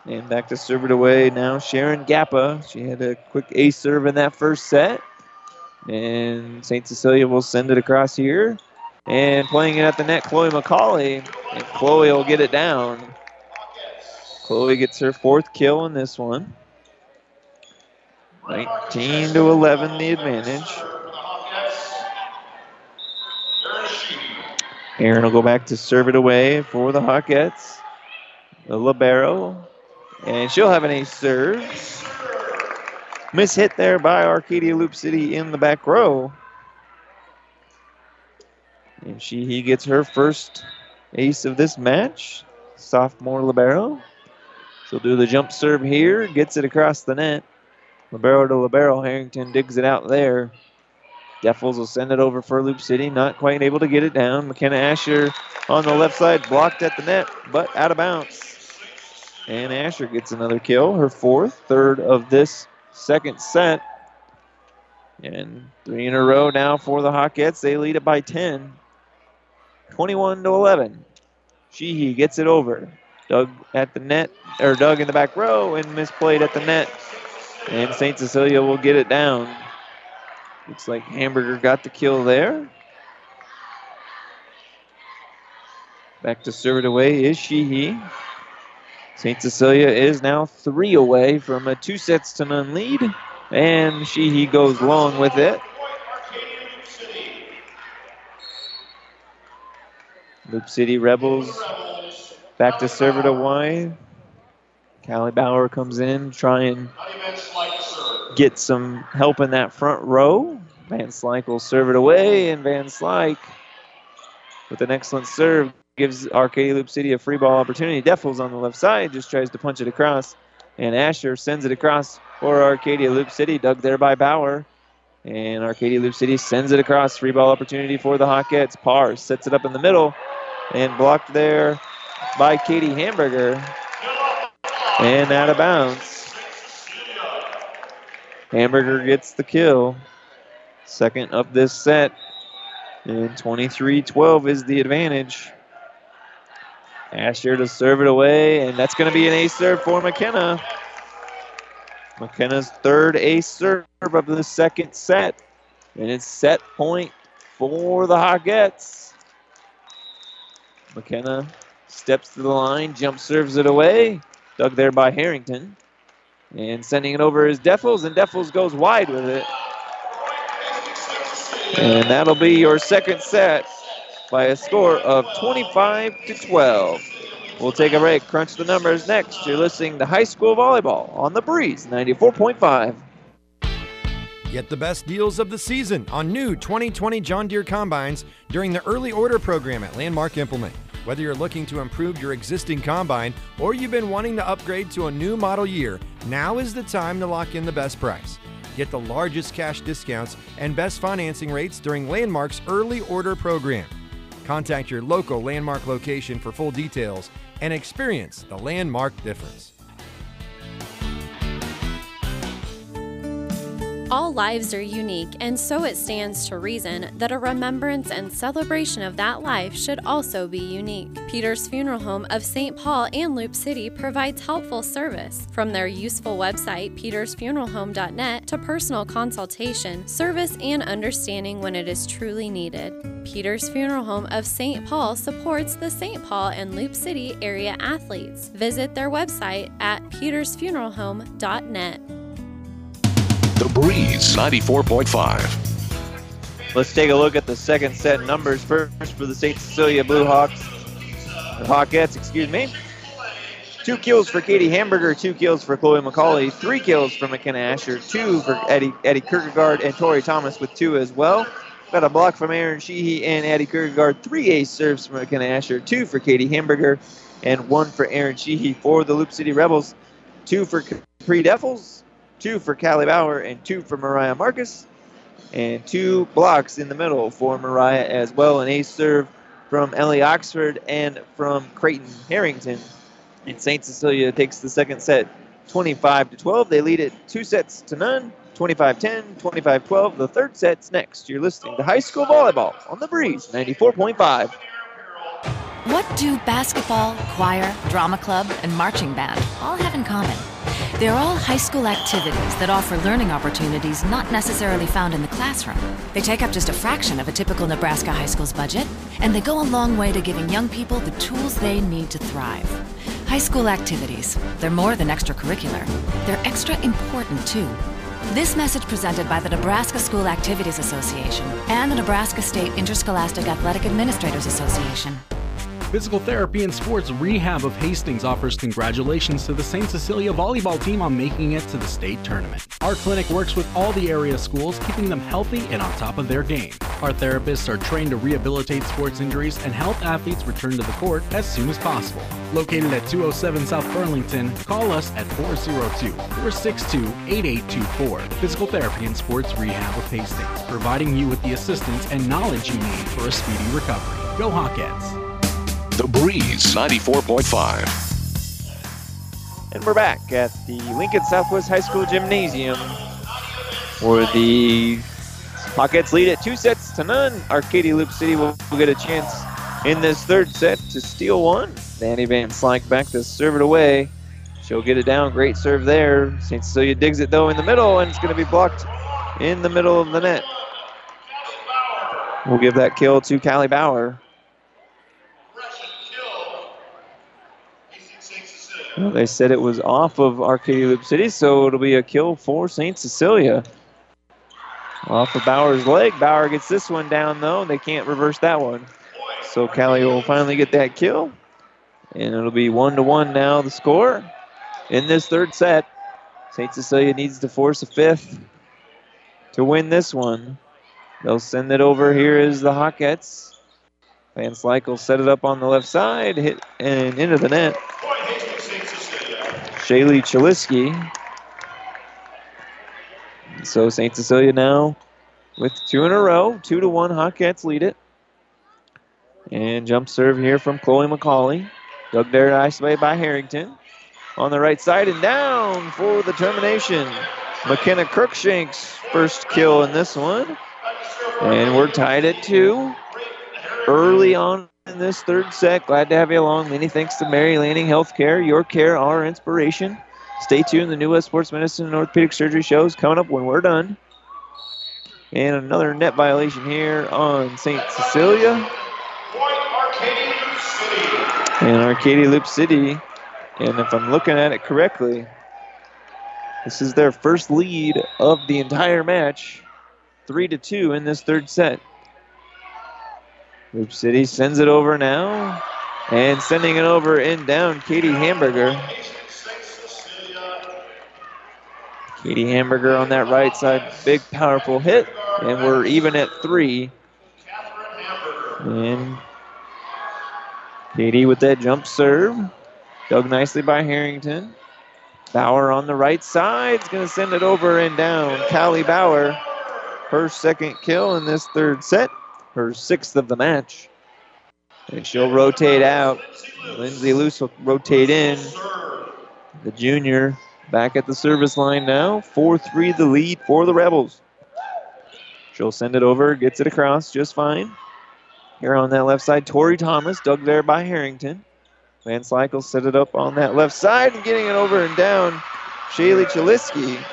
And back to serve it away now, Sharon Gappa. She had a quick ace serve in that first set. And St. Cecilia will send it across here. And playing it at the net, Chloe McCauley. And Chloe will get it down. Chloe gets her fourth kill in this one. 19 to 11, the advantage. Aaron will go back to serve it away for the Hawkettes. The Libero. And she'll have an ace serve. Miss hit there by Arcadia Loop City in the back row. And Sheehy gets her first ace of this match. Sophomore Libero. She'll do the jump serve here, gets it across the net. Libero to Libero. Harrington digs it out there. Defels will send it over for Loup City. Not quite able to get it down. McKenna Asher on the left side, blocked at the net, but out of bounds. And Asher gets another kill, her fourth, third of this second set. And three in a row now for the Hawkettes. They lead it by 10. 21 to 11. Sheehy gets it over. Dug at the net, or Dug in the back row, and misplayed at the net. And St. Cecilia will get it down. Looks like Hamburger got the kill there. Back to serve it away is Sheehy. St. Cecilia is now three away from a two sets to none lead. And Sheehy goes long with it. Loup City Rebels back to serve it away. Callie Bauer comes in, try and get some help in that front row. Van Slyke will serve it away, and Van Slyke, with an excellent serve, gives Arcadia Loup City a free ball opportunity. Deffel's on the left side, just tries to punch it across, and Asher sends it across for Arcadia Loup City, dug there by Bauer. And Arcadia Loup City sends it across. Free ball opportunity for the Hawkettes. Parr sets it up in the middle and blocked there by Katie Hamburger. And out of bounds. Hamburger gets the kill. Second of this set. And 23 12 is the advantage. Asher to serve it away, and that's going to be an ace serve for McKenna. McKenna's third ace serve of the second set. And it's set point for the Hawkettes. McKenna steps to the line, jump serves it away. Dug there by Harrington. And sending it over is Deffels, and Deffels goes wide with it. And that'll be your second set by a score of 25 to 12. We'll take a break, crunch the numbers next. You're listening to High School Volleyball on the Breeze 94.5. Get the best deals of the season on new 2020 John Deere combines during the early order program at Landmark Implement. Whether you're looking to improve your existing combine or you've been wanting to upgrade to a new model year, now is the time to lock in the best price. Get the largest cash discounts and best financing rates during Landmark's early order program. Contact your local Landmark location for full details and experience the Landmark difference. All lives are unique, and so it stands to reason that a remembrance and celebration of that life should also be unique. Peter's Funeral Home of St. Paul and Loup City provides helpful service. From their useful website, petersfuneralhome.net, to personal consultation, service, and understanding when it is truly needed. Peter's Funeral Home of St. Paul supports the St. Paul and Loup City area athletes. Visit their website at petersfuneralhome.net. The Breeze 94.5. Let's take a look at the second set numbers first for the St. Cecilia Blue Hawks. The Hawkettes, excuse me. Two kills for Katie Hamburger, two kills for Chloe McCauley, three kills for McKenna Asher, two for Eddie, Eddie Kierkegaard and Tori Thomas with two as well. Got a block from Aaron Sheehy and Eddie Kierkegaard, three ace serves for McKenna Asher, two for Katie Hamburger, and one for Aaron Sheehy for the Loup City Rebels, two for Capri Deffels, two for Callie Bauer, and two for Mariah Marcus, and two blocks in the middle for Mariah as well. An ace serve from Ellie Oxford and from Creighton Harrington. And St. Cecilia takes the second set 25 to 12. They lead it two sets to none. 25 10, 25 12. The third set's next. You're listening to High School Volleyball on the Breeze 94.5. What do basketball, choir, drama club, and marching band all have in common? They're all high school activities that offer learning opportunities not necessarily found in the classroom. They take up just a fraction of a typical Nebraska high school's budget, and they go a long way to giving young people the tools they need to thrive. High school activities, they're more than extracurricular, they're extra important too. This message presented by the Nebraska School Activities Association and the Nebraska State Interscholastic Athletic Administrators Association. Physical Therapy and Sports Rehab of Hastings offers congratulations to the St. Cecilia volleyball team on making it to the state tournament. Our clinic works with all the area schools, keeping them healthy and on top of their game. Our therapists are trained to rehabilitate sports injuries and help athletes return to the court as soon as possible. Located at 207 South Burlington, call us at 402 462 8824. Physical Therapy and Sports Rehab of Hastings, providing you with the assistance and knowledge you need for a speedy recovery. Go Hawkettes! The Breeze 94.5. And we're back at the Lincoln Southwest High School Gymnasium where the Pockets lead at two sets to none. Arcadia Loup City will get a chance in this third set to steal one. Danny Van Slyke back to serve it away. She'll get it down. Great serve there. St. Cecilia digs it though in the middle, and it's going to be blocked in the middle of the net. We'll give that kill to Callie Bauer. Well, they said it was off of Arcadia Loup City, so it'll be a kill for St. Cecilia. Off of Bauer's leg. Bauer gets this one down, though. They can't reverse that one. So Callie will finally get that kill. And it'll be one to one now, the score. In this third set, St. Cecilia needs to force a fifth to win this one. They'll send it over. Here is the Hawkettes. Van Slyke will set it up on the left side, hit and into the net. Shaylee Chaliski. So St. Cecilia now with two in a row. Two to one, Hawkettes lead it. And jump serve here from Chloe McCauley. Dug there way by Harrington. On the right side and down for the termination. McKenna Crookshanks first kill in this one. And we're tied at two. Early on in this third set. Glad to have you along. Many thanks to Mary Lanning Healthcare. Your care, our inspiration. Stay tuned. The New West Sports Medicine and Orthopedic Surgery show is coming up when we're done. And another net violation here on St. Cecilia. And Arcadia Loup City. And if I'm looking at it correctly, this is their first lead of the entire match. Three to two in this third set. Loup City sends it over now. And sending it over in down, Katie Hamburger. Katie Hamburger on that right side. Big, powerful hit. And we're even at three. And Katie with that jump serve. Dug nicely by Harrington. Bauer on the right side is going to send it over and down. Callie Bauer, her second kill in this third set, her sixth of the match. And she'll rotate out. Lindsay Luce will rotate in. The junior back at the service line now. 4 3 the lead for the Rebels. She'll send it over, gets it across just fine. Here on that left side, Tori Thomas, dug there by Harrington. Van Slyke will set it up on that left side and getting it over and down. Shaylee Chaliski.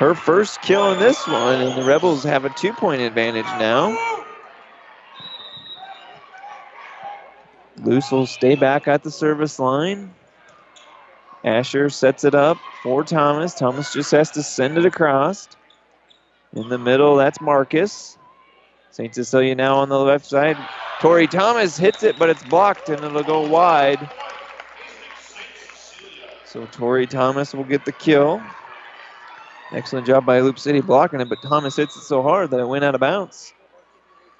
Her first kill in this one, and the Rebels have a two point advantage now. Luce will stay back at the service line. Asher sets it up for Thomas. Thomas just has to send it across. In the middle, that's Marcus. St. Cecilia now on the left side. Tori Thomas hits it, but it's blocked and it'll go wide. So Tori Thomas will get the kill. Excellent job by Loup City blocking it, but Thomas hits it so hard that it went out of bounds.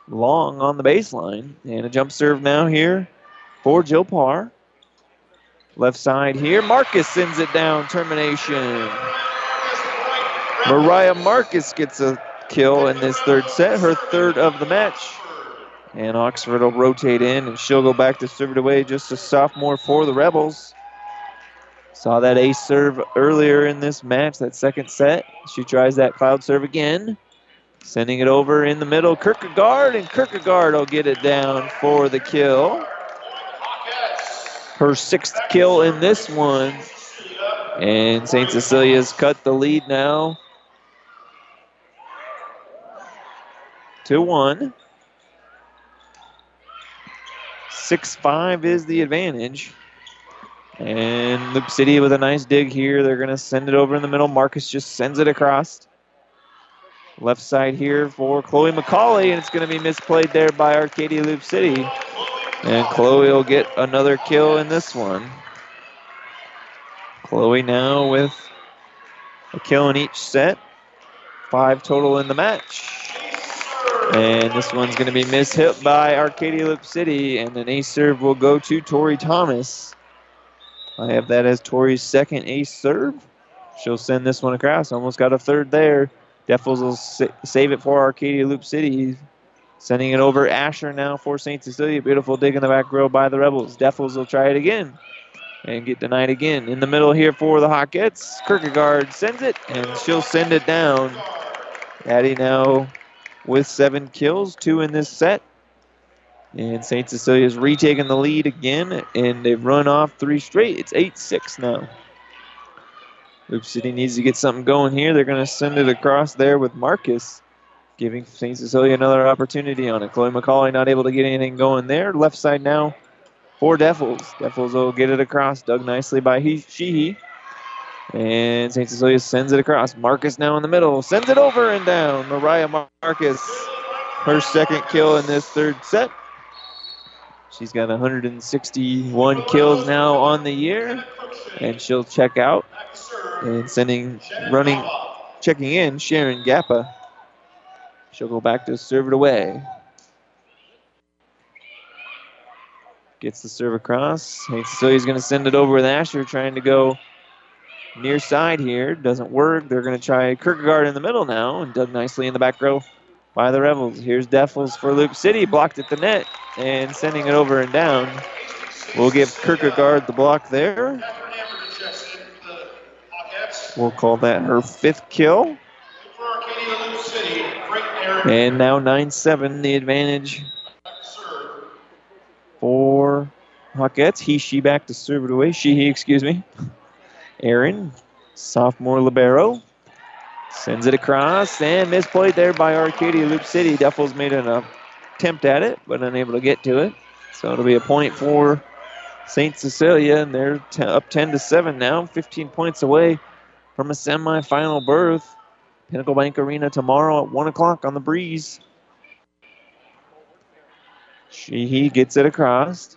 Long on the baseline. And a jump serve now here for Jill Parr. Left side here. Marcus sends it down. Termination. Mariah Marcus gets a kill in this third set, her third of the match. And Oxford will rotate in, and she'll go back to serve it away. Just a sophomore for the Rebels. Saw that ace serve earlier in this match, that second set. She tries that cloud serve again. Sending it over in the middle. Kierkegaard, and Kierkegaard will get it down for the kill. Her sixth kill in this one. And St. Cecilia's cut the lead now to one. 6 5 is the advantage. And Loup City with a nice dig here. They're going to send it over in the middle. Marcus just sends it across. Left side here for Chloe McCauley, and it's going to be misplayed there by Arcadia Loup City. And Chloe will get another kill in this one. Chloe now with a kill in each set. Five total in the match. And this one's going to be mishit by Arcadia Loup City, and an ace serve will go to Tori Thomas. I have that as Tori's second ace serve. She'll send this one across. Almost got a third there. Devils will sa- save it for Arcadia Loup City. Sending it over Asher now for St. Cecilia. Beautiful dig in the back row by the Rebels. Devils will try it again and get denied again. In the middle here for the Hawkettes. Kierkegaard sends it, and she'll send it down. Addie now with seven kills, two in this set. And St. Cecilia's retaking the lead again, and they've run off three straight. It's 8 6 now. Loup City needs to get something going here. They're going to send it across there with Marcus, giving St. Cecilia another opportunity on it. Chloe McCauley not able to get anything going there. Left side now for Defels. Defels will get it across, dug nicely by he, Sheehy. And St. Cecilia sends it across. Marcus now in the middle, sends it over and down. Mariah Marcus, her second kill in this third set. She's got 161 kills now on the year, and she'll check out. And sending, running, checking in, Sharon Gappa. She'll go back to serve it away. Gets the serve across. St. Cecilia's going to send it over with Asher, trying to go near side here. Doesn't work. They're going to try Kierkegaard in the middle now, and dug nicely in the back row by the Rebels. Here's Defels for Loup City, blocked at the net, and sending it over and down. We'll give Kierkegaard the block there. We'll call that her fifth kill. And now 9 7, the advantage for Hawkettes. He, she back to serve it away. She, he, excuse me. Aaron, sophomore Libero, sends it across and misplayed there by Arcadia Loup City. Duffels made an attempt at it, but unable to get to it. So it'll be a point for St. Cecilia, and they're up 10 to 7 now, 15 points away from a semifinal berth. Pinnacle Bank Arena tomorrow at 1 o'clock on the breeze. Sheehy gets it across.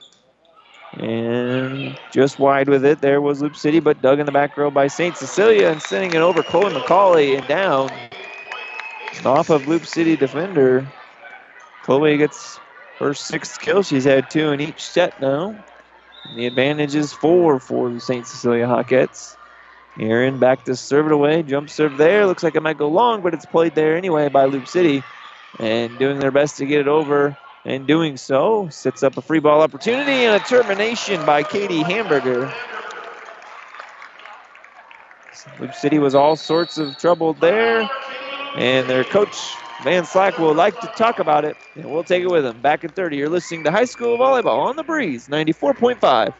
And just wide with it, there was Loup City, but dug in the back row by St. Cecilia and sending it over Chloe McCauley and down. Off of Loup City defender. Chloe gets her sixth kill. She's had two in each set now. And the advantage is four for the St. Cecilia Hawkettes. Aaron back to serve it away. Jump serve there. Looks like it might go long, but it's played there anyway by Loup City. And doing their best to get it over. And doing so, sets up a free ball opportunity and a termination by Katie Hamburger. Loup City was all sorts of trouble there. And their coach, Van Slyke, will like to talk about it. And we'll take it with him. Back at 30, you're listening to High School Volleyball on the Breeze, 94.5.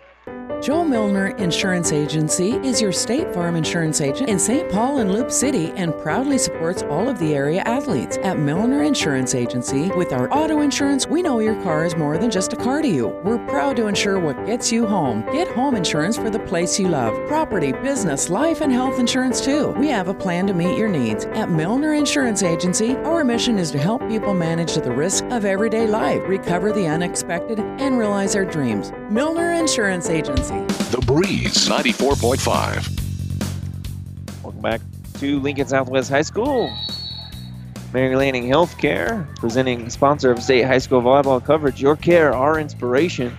Joel Milner Insurance Agency is your State Farm insurance agent in St. Paul and Loup City and proudly supports all of the area athletes. At Milner Insurance Agency, with our auto insurance, we know your car is more than just a car to you. We're proud to insure what gets you home. Get home insurance for the place you love. Property, business, life, and health insurance too. We have a plan to meet your needs. At Milner Insurance Agency, our mission is to help people manage the risk of everyday life, recover the unexpected, and realize their dreams. Milner Insurance Agency. The Breeze 94.5. Welcome back to Lincoln Southwest High School. Mary Lanning Healthcare, presenting sponsor of state high school volleyball coverage. Your care, our inspiration.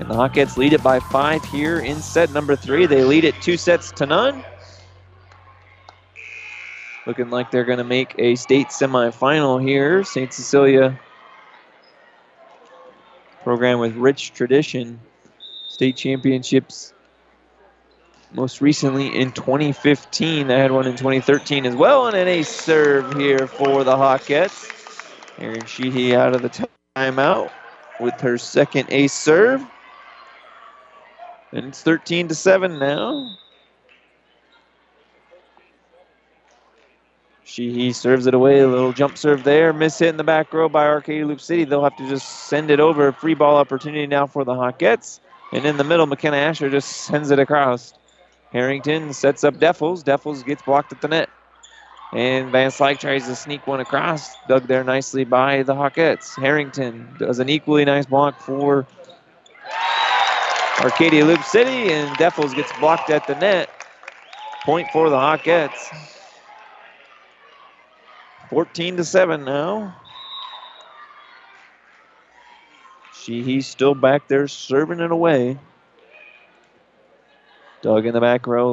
And the Hawkettes lead it by five here in set number three. They lead it two sets to none. Looking like they're going to make a state semifinal here. St. Cecilia program with rich tradition state championships most recently in 2015. They had one in 2013 as well, and an ace serve here for the Hawkettes. Aaron Sheehy out of the timeout with her second ace serve. And it's 13 to 7 now. Sheehy serves it away. A little jump serve there. Miss hit in the back row by Arcadia Loup City. They'll have to just send it over. Free ball opportunity now for the Hawkettes. And in the middle, McKenna Asher just sends it across. Harrington sets up Defels. Defels gets blocked at the net. And Van Slyke tries to sneak one across. Dug there nicely by the Hawkettes. Harrington does an equally nice block for Arcadia Loup City. And Defels gets blocked at the net. Point for the Hawkettes. 14 to 7 now. He's still back there serving it away. Dug in the back row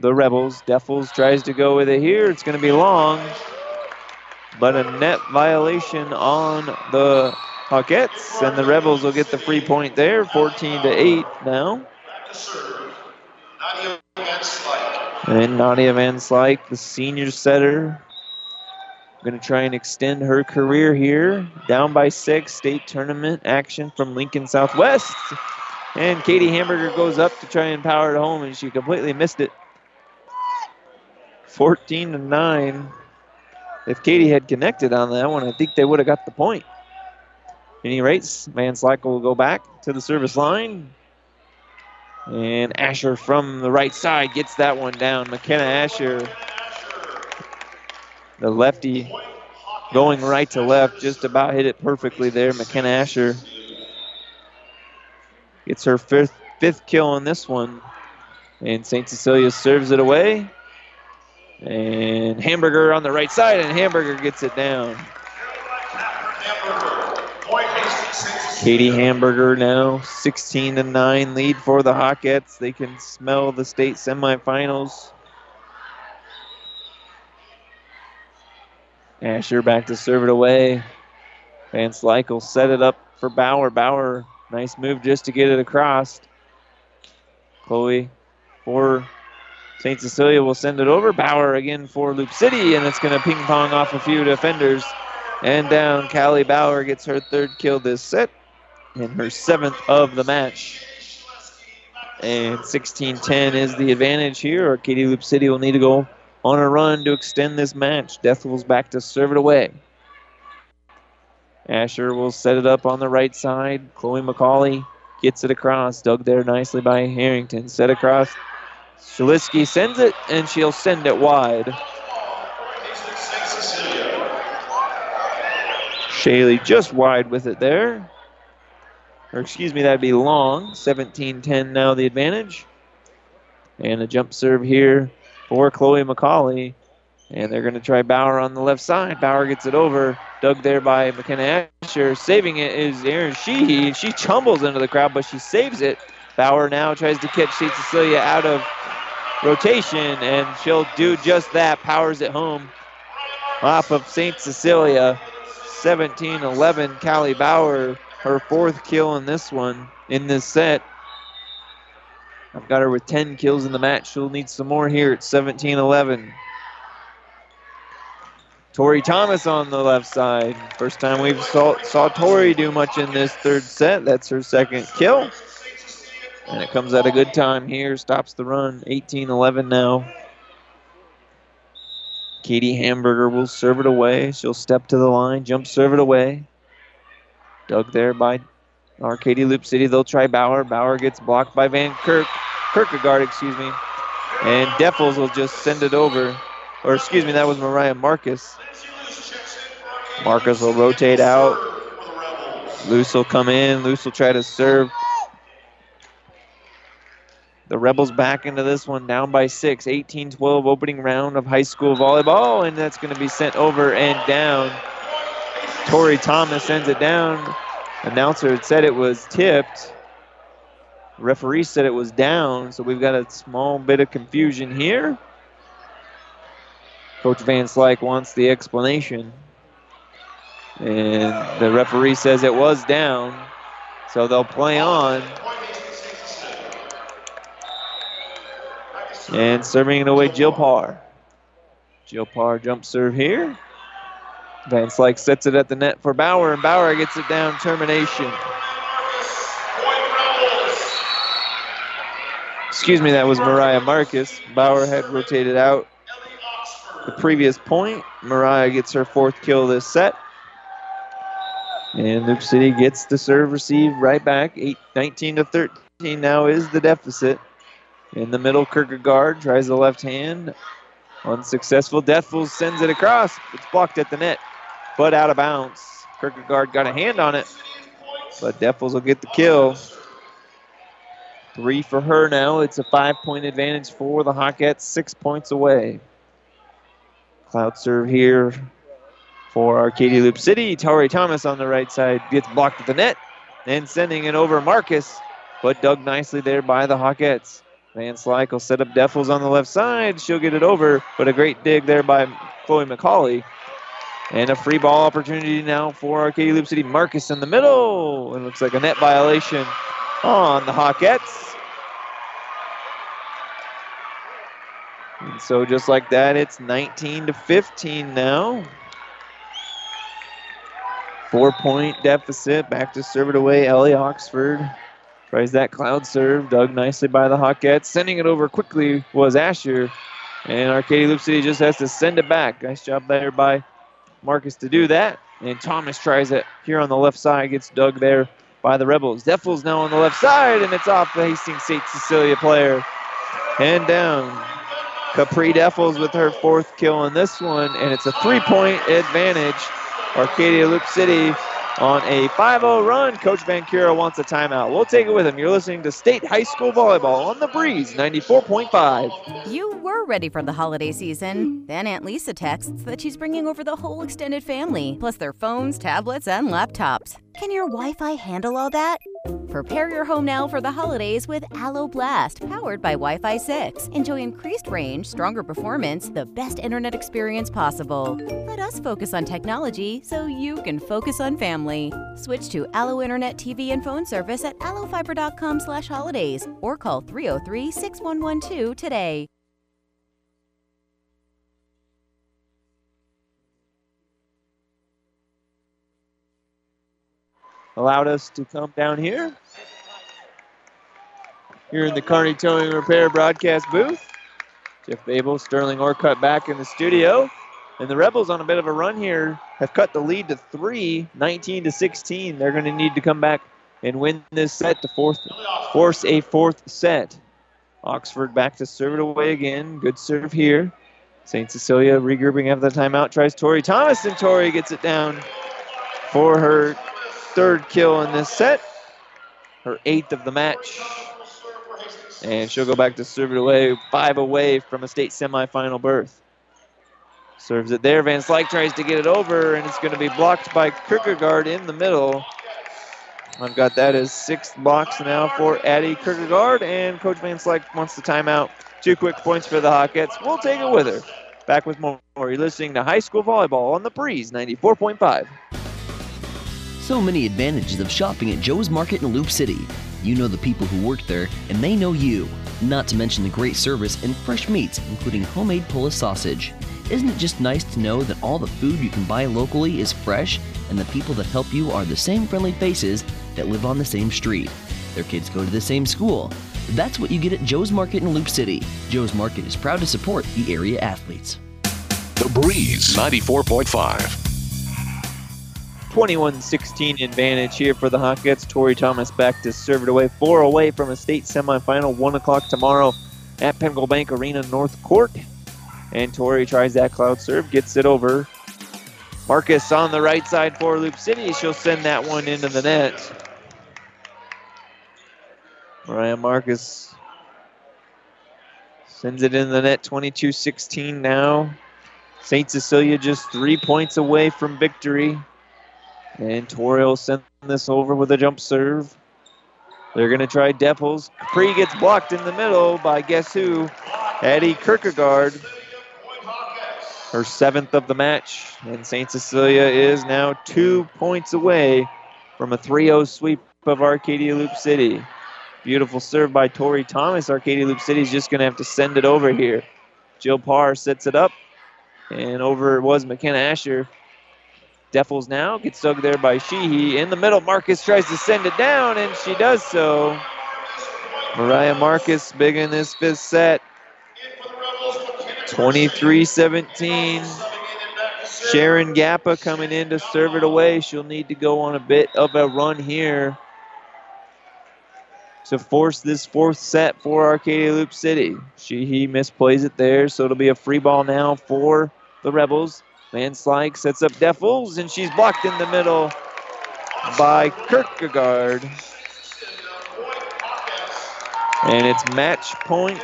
the Rebels. Defels tries to go with it here. It's going to be long, but a net violation on the Hawkettes, and the Rebels will get the free point there, 14 to 8 now. And Nadia Van Slyke, the senior setter, Going to try and extend her career here. Down by six, state tournament action from Lincoln Southwest. And Katie Hamburger goes up to try and power it home, and she completely missed it. 14 to 9. If Katie had connected on that one, I think they would have got the point. any rates. Van will go back to the service line. And Asher from the right side gets that one down. McKenna Asher, the lefty, going right to left, just about hit it perfectly there. McKenna Asher gets her fifth fifth kill on this one. And St. Cecilia serves it away. And Hamburger on the right side, and Hamburger gets it down. Katie Hamburger now 16 to 9 lead for the Hawkettes. They can smell the state semifinals. Asher back to serve it away. Van Slyke will set it up for Bauer. Bauer, nice move just to get it across. Chloe for St. Cecilia will send it over. Bauer again for Loup City, and it's going to ping pong off a few defenders. And down, Callie Bauer gets her third kill this set and her seventh of the match. And 16-10 is the advantage here. Arcadia Loup City will need to go on a run to extend this match. Wolves back to serve it away. Asher will set it up on the right side. Chloe McCauley gets it across. Dug there nicely by Harrington. Set across. Shalisky sends it, and she'll send it wide. Shaley just wide with it there. Or excuse me, that'd be long. 17-10 now the advantage. And a jump serve here for Chloe McCauley. And they're going to try Bauer on the left side. Bauer gets it over. Dug there by McKenna Asher. Saving it is Aaron Sheehy. She tumbles into the crowd, but she saves it. Bauer now tries to catch St. Cecilia out of rotation, and she'll do just that. Powers it home off of St. Cecilia. 17 11. Callie Bauer, her fourth kill in this one, in this set. I've got her with 10 kills in the match. She'll need some more here at 17 11. Tori Thomas on the left side. First time we've saw, saw Tori do much in this third set. That's her second kill. And it comes at a good time here. Stops the run. 18 11 now. Katie Hamburger will serve it away. She'll step to the line, jump serve it away. Dug there by Arcadia Loup City. They'll try Bauer. Bauer gets blocked by Van Kirk, Kierkegaard, excuse me. And Deffels will just send it over. Or excuse me, that was Mariah Marcus. Marcus will rotate out. Luce will come in. Luce will try to serve. The Rebels back into this one, down by six. 18 12 opening round of high school volleyball, and that's going to be sent over and down. Tori Thomas sends it down. Announcer had said it was tipped. Referee said it was down, so we've got a small bit of confusion here. Coach Van Slyke wants the explanation. And the referee says it was down, so they'll play on. And serving it away, Jill Parr. Jill Parr jump serve here. Van Slyke sets it at the net for Bauer, and Bauer gets it down, termination. Excuse me, that was Mariah Marcus. Bauer had rotated out the previous point. Mariah gets her fourth kill this set. And Loup City gets the serve receive right back. Eight, 19 to 13 now is the deficit. In the middle, Kierkegaard tries the left hand. Unsuccessful. Deathful sends it across. It's blocked at the net, but out of bounds. Kierkegaard got a hand on it, but Deathfuls will get the kill. Three for her now. It's a five point advantage for the Hawkettes, six points away. Cloud serve here for Arcadia Loup City. Tori Thomas on the right side gets blocked at the net and sending it over Marcus, but dug nicely there by the Hawkettes. Van Slyke will set up Deffels on the left side. She'll get it over, but a great dig there by Chloe McCauley. And a free ball opportunity now for Arcadia Loup City. Marcus in the middle. It looks like a net violation on the Hawkettes. And so just like that, it's 19 to 15 now. Four point deficit. Back to serve it away. Ellie Oxford tries that cloud serve. Dug nicely by the Hawkettes. Sending it over quickly was Asher. And Arcadia Loup City just has to send it back. Nice job there by Marcus to do that. And Thomas tries it here on the left side, gets dug there by the Rebels. Deffel's now on the left side, and it's off the Hastings St. Cecilia player. And down. Capri Defels with her fourth kill on this one, and it's a three point advantage. Arcadia Loup City on a 5 0 run. Coach Van Cura wants a timeout. We'll take it with him. You're listening to State High School Volleyball on the Breeze 94.5. You were ready for the holiday season. Then Aunt Lisa texts that she's bringing over the whole extended family, plus their phones, tablets, and laptops. Can your Wi Fi handle all that? Prepare your home now for the holidays with Allo Blast, powered by Wi Fi 6. Enjoy increased range, stronger performance, the best internet experience possible. Let us focus on technology so you can focus on family. Switch to Allo Internet TV and phone service at allofiber.com slash holidays or call 303 6112 today. Allowed us to come down here. Here in the Carney Towing Repair broadcast booth. Jeff Babel, Sterling Orcutt back in the studio. And the Rebels on a bit of a run here have cut the lead to three, 19 to 16. They're going to need to come back and win this set to fourth, force a fourth set. Oxford back to serve it away again. Good serve here. St. Cecilia regrouping after the timeout. Tries Tori Thomas, and Tori gets it down for her third kill in this set, her eighth of the match. And she'll go back to serve it away, five away from a state semifinal berth. Serves it there. Van Slyke tries to get it over, and it's going to be blocked by Kierkegaard in the middle. I've got that as sixth blocks now for Addie Kierkegaard, and Coach Van Slyke wants the timeout. Two quick points for the Hawkettes. We'll take it with her. Back with more. You're listening to High School Volleyball on the Breeze 94.5. So many advantages of shopping at Joe's Market in Loup City. You know the people who work there, and they know you. Not to mention the great service and fresh meats, including homemade Polish sausage. Isn't it just nice to know that all the food you can buy locally is fresh and the people that help you are the same friendly faces that live on the same street? Their kids go to the same school. That's what you get at Joe's Market in Loup City. Joe's Market is proud to support the area athletes. The Breeze 94.5. 21-16 advantage here for the Hawkettes. Tori Thomas back to serve it away. Four away from a state semifinal. One o'clock tomorrow at Pinnacle Bank Arena North Court. And Tori tries that cloud serve, gets it over. Marcus on the right side for Loup City. She'll send that one into the net. Mariah Marcus sends it in the net 22-16 now. St. Cecilia just three points away from victory. And Tori will send this over with a jump serve. They're going to try Deppels. Capri gets blocked in the middle by guess who? Eddie Kierkegaard. Her seventh of the match. And St. Cecilia is now two points away from a 3 0 sweep of Arcadia Loup City. Beautiful serve by Tori Thomas. Arcadia Loup City is just going to have to send it over here. Jill Parr sets it up. And over it was McKenna Asher. Defels now gets dug there by Sheehy. In the middle, Marcus tries to send it down, and she does so. Mariah Marcus big in this fifth set. 23-17. Sharon Gappa coming in to serve it away. She'll need to go on a bit of a run here to force this fourth set for Arcadia Loup City. Sheehy misplays it there, so it'll be a free ball now for the Rebels. Van Slyke sets up Defels, and she's blocked in the middle by Kierkegaard. And it's match point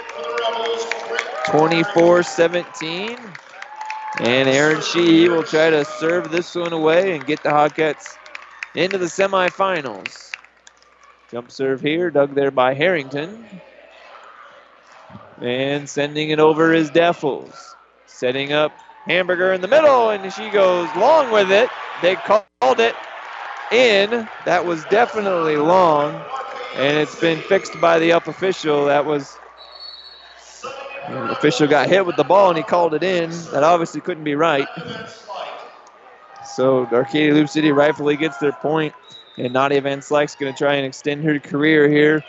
24-17. And Aaron Sheehy will try to serve this one away and get the Hawkettes into the semifinals. Jump serve here, dug there by Harrington. And sending it over is Defels. Setting up Hamburger in the middle, and she goes long with it. They called it in. That was definitely long, and it's been fixed by the up official. That was the official got hit with the ball, and he called it in. That obviously couldn't be right. So Arcadia Loup City rightfully gets their point, and Nadia Van Slyke's going to try and extend her career here,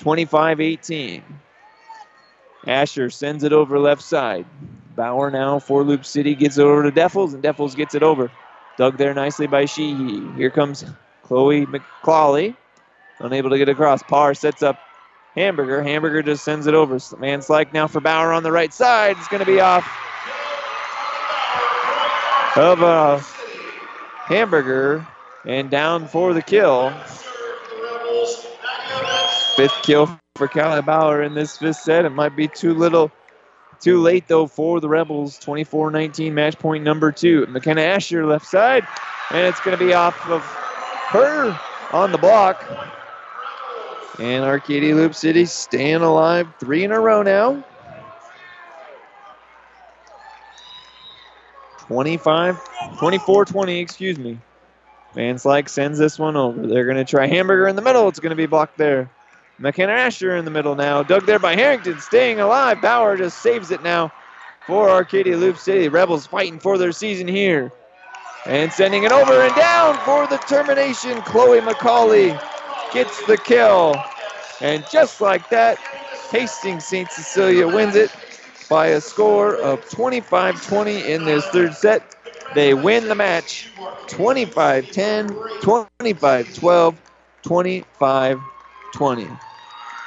25-18. Asher sends it over left side. Bauer now for Loup City gets it over to Defels, and Defels gets it over. Dug there nicely by Sheehy. Here comes Chloe McCauley. Unable to get across. Parr sets up Hamburger. Hamburger just sends it over. Van Slyke now for Bauer on the right side. It's going to be off of a Hamburger and down for the kill. Fifth kill for Callie Bauer in this fifth set. It might be too little, too late though for the Rebels. 24-19 match point number two. McKenna Asher left side, and it's going to be off of her on the block. And Arcadia Loup City staying alive three in a row now. 25, 24 20, excuse me. Van Slyke sends this one over. They're going to try Hamburger in the middle. It's going to be blocked there. McKenna Asher in the middle now. Dug there by Harrington, staying alive. Bauer just saves it now for Arcadia Loup City. Rebels fighting for their season here. And sending it over and down for the termination. Chloe McCauley gets the kill. And just like that, Hastings St. Cecilia wins it by a score of 25 20 in this third set. They win the match 25 10, 25 12, 25 20.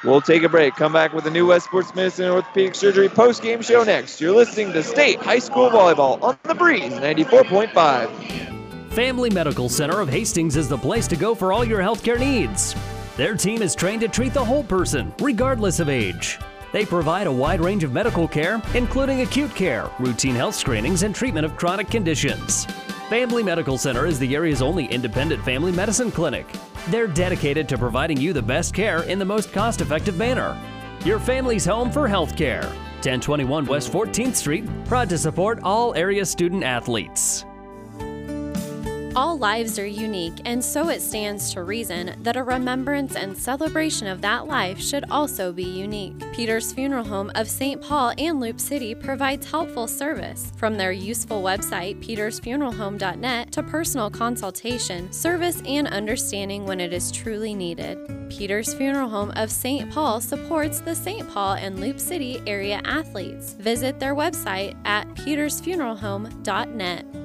We'll take a break. Come back with the New West Sports Medicine and Orthopedic Surgery post game show next. You're listening to State High School Volleyball on the Breeze 94.5. Family Medical Center of Hastings is the place to go for all your healthcare needs. Their team is trained to treat the whole person, regardless of age. They provide a wide range of medical care, including acute care, routine health screenings, and treatment of chronic conditions. Family Medical Center is the area's only independent family medicine clinic. They're dedicated to providing you the best care in the most cost effective manner. Your family's home for health care. 1021 West 14th Street, proud to support all area student athletes. All lives are unique, and so it stands to reason that a remembrance and celebration of that life should also be unique. Peter's Funeral Home of St. Paul and Loup City provides helpful service. From their useful website, petersfuneralhome.net, to personal consultation, service, and understanding when it is truly needed. Peter's Funeral Home of St. Paul supports the St. Paul and Loup City area athletes. Visit their website at petersfuneralhome.net.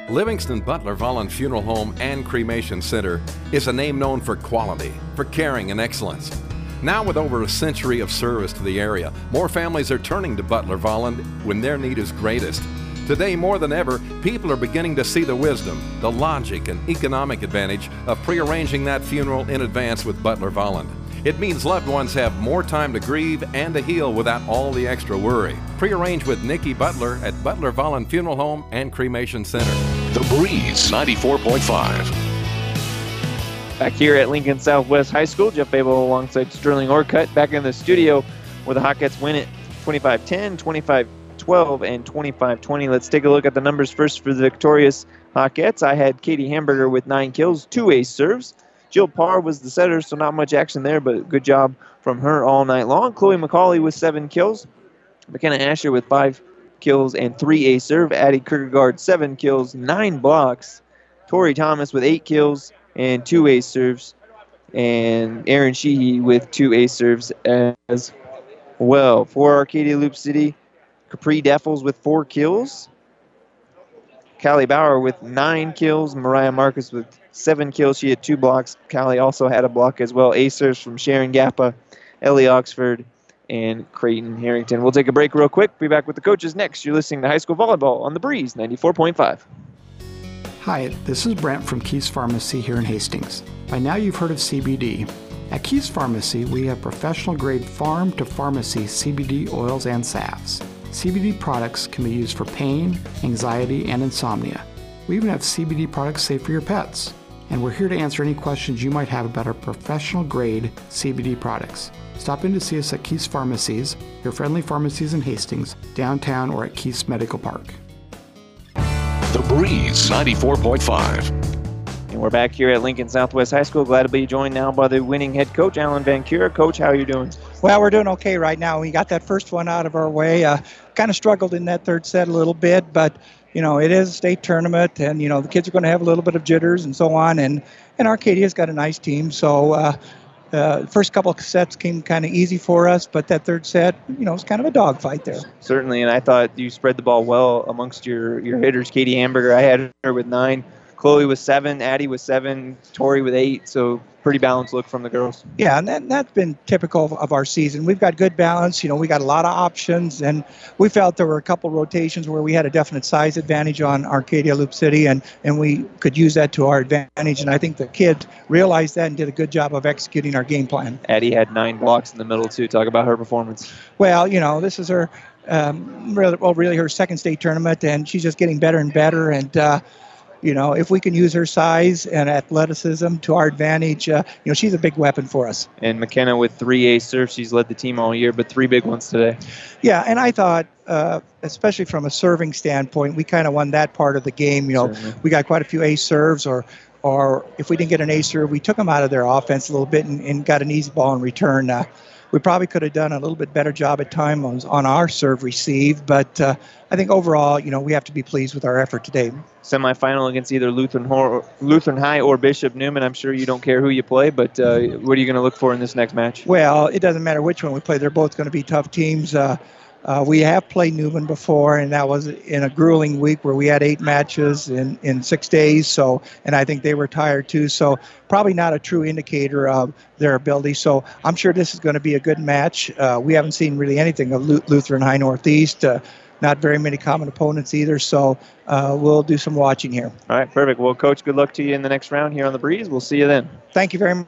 Livingston Butler Volland Funeral Home and Cremation Center is a name known for quality, for caring and excellence. Now, with over a century of service to the area, more families are turning to Butler Volland when their need is greatest. Today, more than ever, people are beginning to see the wisdom, the logic, and economic advantage of prearranging that funeral in advance with Butler Volland. It means loved ones have more time to grieve and to heal without all the extra worry. Prearrange with Nikki Butler at Butler Volland Funeral Home and Cremation Center. The Breeze 94.5. Back here at Lincoln Southwest High School, Jeff Babel alongside Sterling Orcutt back in the studio where the Hawkettes win it 25 10, 25 12, and 25 20. Let's take a look at the numbers first for the victorious Hawkettes. I had Katie Hamburger with nine kills, two ace serves. Jill Parr was the setter, so not much action there, but good job from her all night long. Chloe McCauley with seven kills. McKenna Asher with five kills and three ace serve. Addie Kierkegaard, seven kills, nine blocks. Tori Thomas with eight kills and two ace serves. And Aaron Sheehy with two ace serves as well. For Arcadia Loup City, Capri Deffels with four kills. Callie Bauer with nine kills. Mariah Marcus with seven kills. She had two blocks. Callie also had a block as well. Acers from Sharon Gappa, Ellie Oxford, and Creighton Harrington. We'll take a break real quick. Be back with the coaches next. You're listening to High School Volleyball on the Breeze 94.5. Hi, this is Brent from Keith's Pharmacy here in Hastings. By now you've heard of CBD. At Keith's Pharmacy, we have professional grade farm to pharmacy CBD oils and salves. CBD products can be used for pain, anxiety, and insomnia. We even have CBD products safe for your pets. And we're here to answer any questions you might have about our professional grade CBD products. Stop in to see us at Keith's Pharmacies, your friendly pharmacies in Hastings, downtown, or at Keith's Medical Park. The Breeze 94.5. And we're back here at Lincoln Southwest High School. Glad to be joined now by the winning head coach, Alan Van Cura. Coach, how are you doing? Well, we're doing okay right now. We got that first one out of our way. Uh, kind of struggled in that third set a little bit, but you know it is a state tournament, and you know the kids are going to have a little bit of jitters and so on. And and Arcadia's got a nice team, so. Uh, uh, first couple sets came kind of easy for us, but that third set, you know, was kind of a dogfight there. Certainly, and I thought you spread the ball well amongst your, your hitters. Katie Hamburger, I had her with nine. Chloe was seven, Addie was seven, Tori with eight. So pretty balanced look from the girls. Yeah, and that, that's been typical of, of, our season. We've got good balance. You know, we got a lot of options, and we felt there were a couple rotations where we had a definite size advantage on Arcadia Loup City, and, and we could use that to our advantage. And I think the kids realized that and did a good job of executing our game plan. Addie had nine blocks in the middle, too. Talk about her performance. Well, you know, this is her. Um, really, well, really her second state tournament, and she's just getting better and better. And uh, you know, if we can use her size and athleticism to our advantage, uh, you know, she's a big weapon for us. And McKenna with three ace serves, she's led the team all year, but three big ones today. Yeah, and I thought, uh, especially from a serving standpoint, we kind of won that part of the game. You know, Certainly. we got quite a few ace serves, or or if we didn't get an ace serve, we took them out of their offense a little bit and, and got an easy ball in return. Uh, we probably could have done a little bit better job at time on, on our serve receive, but uh, I think overall, you know, we have to be pleased with our effort today. Semifinal against either Lutheran Lutheran High or Bishop Neumann. I'm sure you don't care who you play, but uh, what are you going to look for in this next match? Well, it doesn't matter which one we play. They're both going to be tough teams. Uh, uh, we have played Neumann before, and that was in a grueling week where we had eight matches in, in six days. So, and I think they were tired too. So, probably not a true indicator of their ability. So, I'm sure this is going to be a good match. Uh, we haven't seen really anything of Lutheran High Northeast. Uh, not very many common opponents either. So, uh, we'll do some watching here. All right, perfect. Well, coach, good luck to you in the next round here on the breeze. We'll see you then. Thank you very much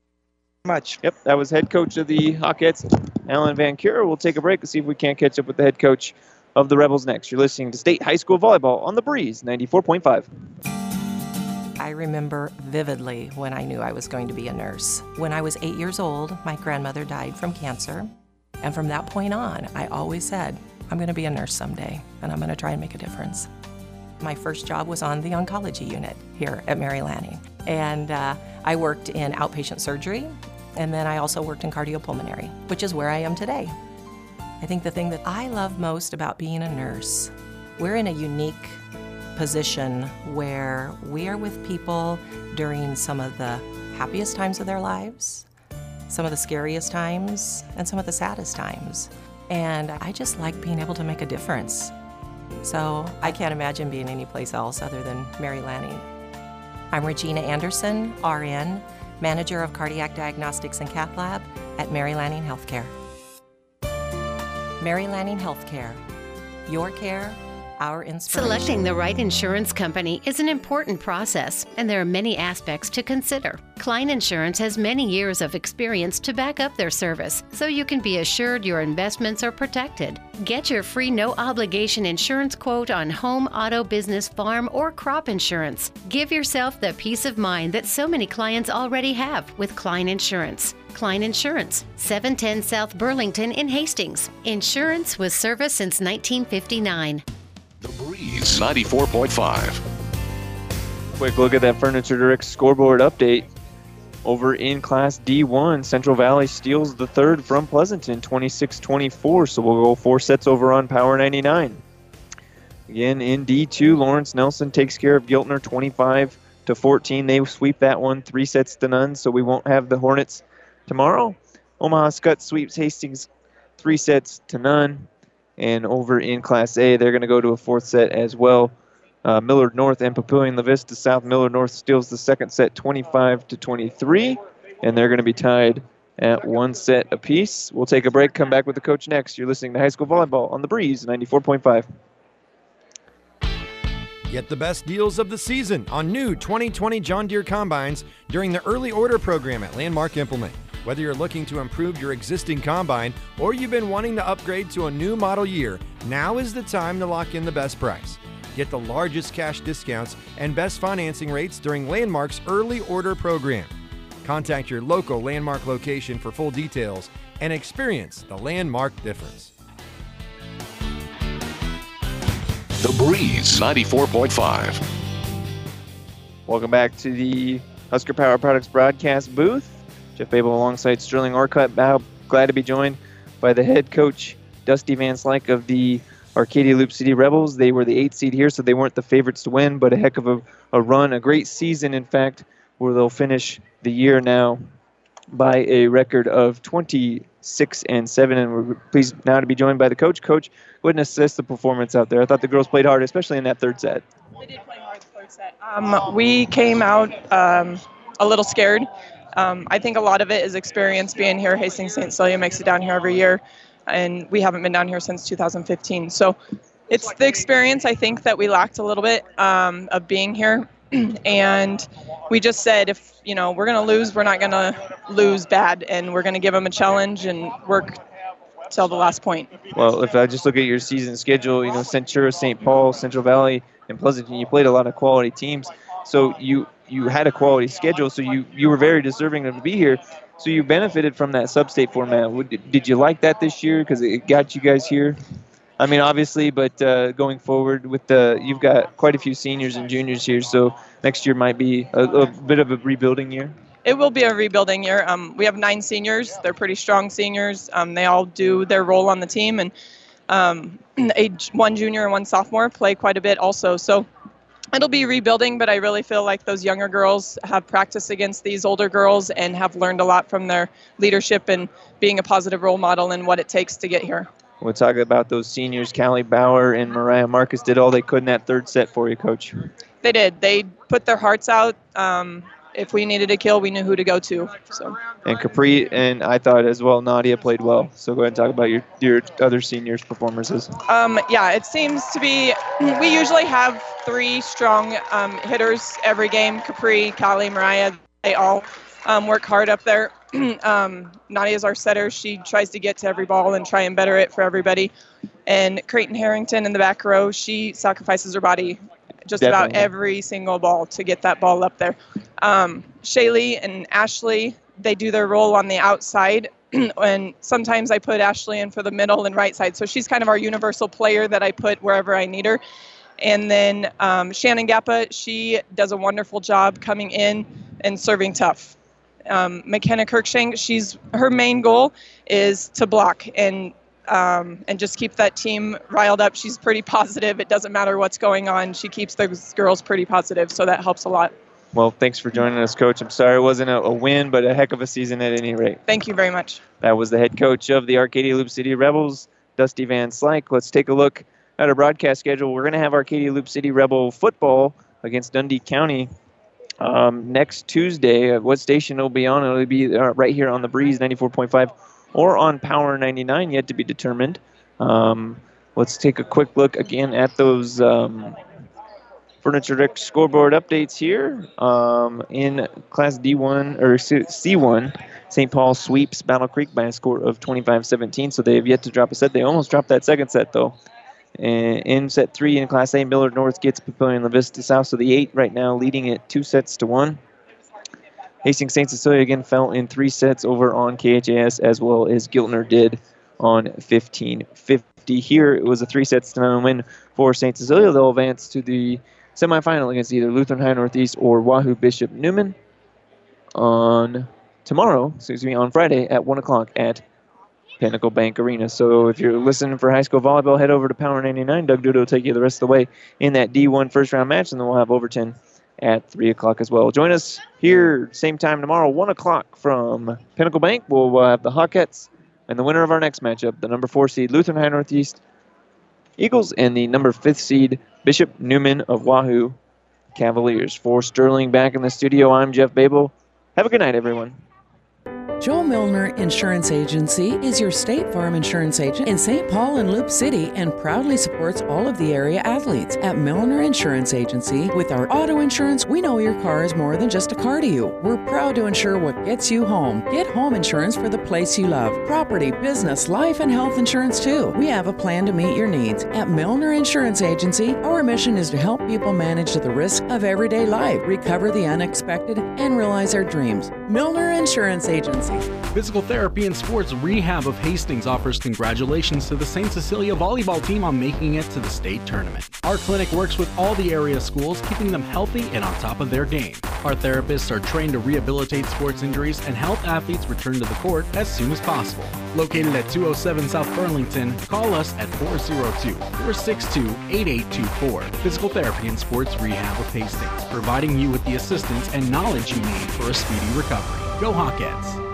much. Yep, that was head coach of the Hawkettes, Alan Van Cura. We'll take a break and see if we can't catch up with the head coach of the Rebels next. You're listening to State High School Volleyball on the Breeze 94.5. I remember vividly when I knew I was going to be a nurse. When I was eight years old, my grandmother died from cancer. And from that point on, I always said, I'm going to be a nurse someday, and I'm going to try and make a difference. My first job was on the oncology unit here at Mary Lanning. And uh, I worked in outpatient surgery and then I also worked in cardiopulmonary, which is where I am today. I think the thing that I love most about being a nurse, we're in a unique position where we are with people during some of the happiest times of their lives, some of the scariest times, and some of the saddest times. And I just like being able to make a difference. So I can't imagine being anyplace else other than Mary Lanning. I'm Regina Anderson, RN, Manager of Cardiac Diagnostics and Cath Lab at Mary Lanning Healthcare. Mary Lanning Healthcare. Your care, our inspiration. Selecting the right insurance company is an important process, and there are many aspects to consider. Klein Insurance has many years of experience to back up their service, so you can be assured your investments are protected. Get your free no obligation insurance quote on home, auto, business, farm, or crop insurance. Give yourself the peace of mind that so many clients already have with Klein Insurance. Klein Insurance, 710 South Burlington in Hastings. Insurance with service since 1959. The Breeze 94.5. Quick look at that Furniture Direct scoreboard update. Over in Class D1, Central Valley steals the third from Pleasanton, 26-24. So we'll go four sets over on Power 99. Again in D2, Lawrence Nelson takes care of Giltner, 25 to 14. They sweep that one, three sets to none. So we won't have the Hornets tomorrow. Omaha Skutt sweeps Hastings, three sets to none. And over in Class A, they're going to go to a fourth set as well. Uh, Millard North and Papillion La Vista South. Millard North steals the second set 25 to 23, and they're going to be tied at one set apiece. We'll take a break, come back with the coach next. You're listening to High School Volleyball on the Breeze 94.5. Get the best deals of the season on new 2020 John Deere combines during the early order program at Landmark Implement. Whether you're looking to improve your existing combine or you've been wanting to upgrade to a new model year, now is the time to lock in the best price. Get the largest cash discounts and best financing rates during Landmark's early order program. Contact your local Landmark location for full details and experience the Landmark difference. The Breeze 94.5. Welcome back to the Husker Power Products broadcast booth. Jeff Babel alongside Sterling Orcutt. Glad to be joined by the head coach, Dusty Van Slyke of the Arcadia Loup City Rebels. They were the eighth seed here, so they weren't the favorites to win, but a heck of a, a run, a great season, in fact, where they'll finish the year now by a record of 26 and 7. And we're pleased now to be joined by the coach. Coach, and assess the performance out there. I thought the girls played hard, especially in that third set. They did play hard the third set. Um, we came out um, a little scared. Um, I think a lot of it is experience being here. Hastings St. Cecilia makes it down here every year, and we haven't been down here since 2015. So it's the experience I think that we lacked a little bit um, of being here. and we just said if you know we're going to lose, we're not going to lose bad, and we're going to give them a challenge and work till the last point. Well, if I just look at your season schedule, you know, Centura, St. Paul, Central Valley, and Pleasanton, you played a lot of quality teams. So you you had a quality schedule, so you you were very deserving to be here. So you benefited from that sub-state format. Did you like that this year because it got you guys here? I mean, obviously, but uh, going forward with the you've got quite a few seniors and juniors here, so next year might be a, a bit of a rebuilding year. It will be a rebuilding year. Um, we have nine seniors. They're pretty strong seniors. Um, they all do their role on the team, and um, a, one junior and one sophomore play quite a bit also. So it'll be rebuilding, but I really feel like those younger girls have practiced against these older girls and have learned a lot from their leadership and being a positive role model and what it takes to get here. We'll talk about those seniors. Callie Bauer and Mariah Marcus did all they could in that third set for you, Coach. They did. They put their hearts out. Um, if we needed a kill, we knew who to go to. So. And Capri and I thought as well, Nadia played well. So go ahead and talk about your, your other seniors' performances. Um, yeah, it seems to be. We usually have three strong um, hitters every game. Capri, Kali, Mariah. They all um, work hard up there. um, Nadia's our setter. She tries to get to every ball and try and better it for everybody. And Creighton Harrington in the back row, she sacrifices her body just about every single ball to get that ball up there. Um, Shaylee and Ashley, they do their role on the outside. and sometimes I put Ashley in for the middle and right side. So she's kind of our universal player that I put wherever I need her. And then um, Shannon Gappa, she does a wonderful job coming in and serving tough. Um, McKenna Kirkshank, she's her main goal is to block and um, and just keep that team riled up. She's pretty positive. It doesn't matter what's going on. She keeps those girls pretty positive, so that helps a lot. Well, thanks for joining us, Coach. I'm sorry it wasn't a, a win, but a heck of a season at any rate. Thank you very much. That was the head coach of the Arcadia Loup City Rebels, Dusty Van Slyke. Let's take a look at our broadcast schedule. We're going to have Arcadia Loup City Rebel football against Dundy County um, next Tuesday. What station it'll be on? It'll be uh, right here on the Breeze 94.5 or on Power 99, yet to be determined. Um, let's take a quick look again at those um, Furniture Direct scoreboard updates here. Um, in Class D1 or C- C1, St. Paul sweeps Battle Creek by a score of 25-17, so they have yet to drop a set. They almost dropped that second set though. And in set three in Class A, Millard North gets Papillion La Vista South, so the eight right now leading it two sets to one. Hastings St. Cecilia again fell in three sets over on KHAS as well as Giltner did on 15-50. Here it was a three sets to win for St. Cecilia. They'll advance to the semifinal against either Lutheran High Northeast or Wahoo Bishop Neumann on tomorrow, excuse me, on Friday at 1 o'clock at Pinnacle Bank Arena. So if you're listening for high school volleyball, head over to Power 99. Doug Duda will take you the rest of the way in that D1 first round match, and then we'll have Overton at 3 o'clock as well. Join us here, same time tomorrow, 1 o'clock from Pinnacle Bank. We'll uh, have the Hawkettes and the winner of our next matchup, the number 4 seed Lutheran High Northeast Eagles, and the number 5th seed Bishop Neumann of Wahoo Cavaliers. For Sterling back in the studio, I'm Jeff Babel. Have a good night, everyone. Joel Milner Insurance Agency is your State Farm insurance agent in St. Paul and Loup City and proudly supports all of the area athletes. At Milner Insurance Agency, with our auto insurance, we know your car is more than just a car to you. We're proud to insure what gets you home. Get home insurance for the place you love. Property, business, life, and health insurance too. We have a plan to meet your needs. At Milner Insurance Agency, our mission is to help people manage the risk of everyday life, recover the unexpected, and realize their dreams. Milner Insurance Agency. Physical Therapy and Sports Rehab of Hastings offers congratulations to the St. Cecilia volleyball team on making it to the state tournament. Our clinic works with all the area schools, keeping them healthy and on top of their game. Our therapists are trained to rehabilitate sports injuries and help athletes return to the court as soon as possible. Located at 207 South Burlington, call us at 402 462 8824. Physical Therapy and Sports Rehab of Hastings, providing you with the assistance and knowledge you need for a speedy recovery. Go Hawkettes!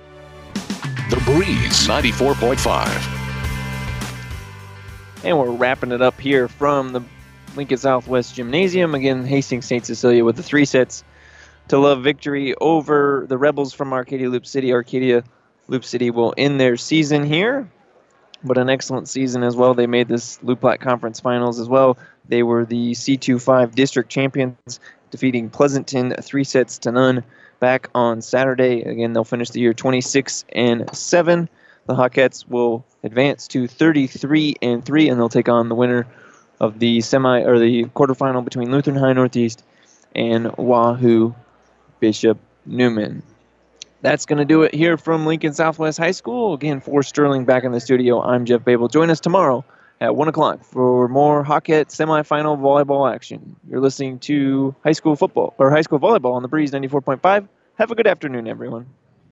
The Breeze 94.5. And we're wrapping it up here from the Lincoln Southwest Gymnasium. Again, Hastings St. Cecilia with the three sets to love victory over the Rebels from Arcadia Loup City. Arcadia Loup City will end their season here, but an excellent season as well. They made this Loup Platte Conference Finals as well. They were the C25 district champions, defeating Pleasanton three sets to none back on Saturday. Again, they'll finish the year 26 and 7. The Hawkettes will advance to 33 and 3, and they'll take on the winner of the semi or the quarterfinal between Lutheran High Northeast and Wahoo Bishop Neumann. That's going to do it here from Lincoln Southwest High School. Again, for Sterling back in the studio, I'm Jeff Babel. Join us tomorrow at 1 o'clock for more Hawkette semifinal volleyball action. You're listening to high school football or high school volleyball on the Breeze 94.5. Have a good afternoon, everyone.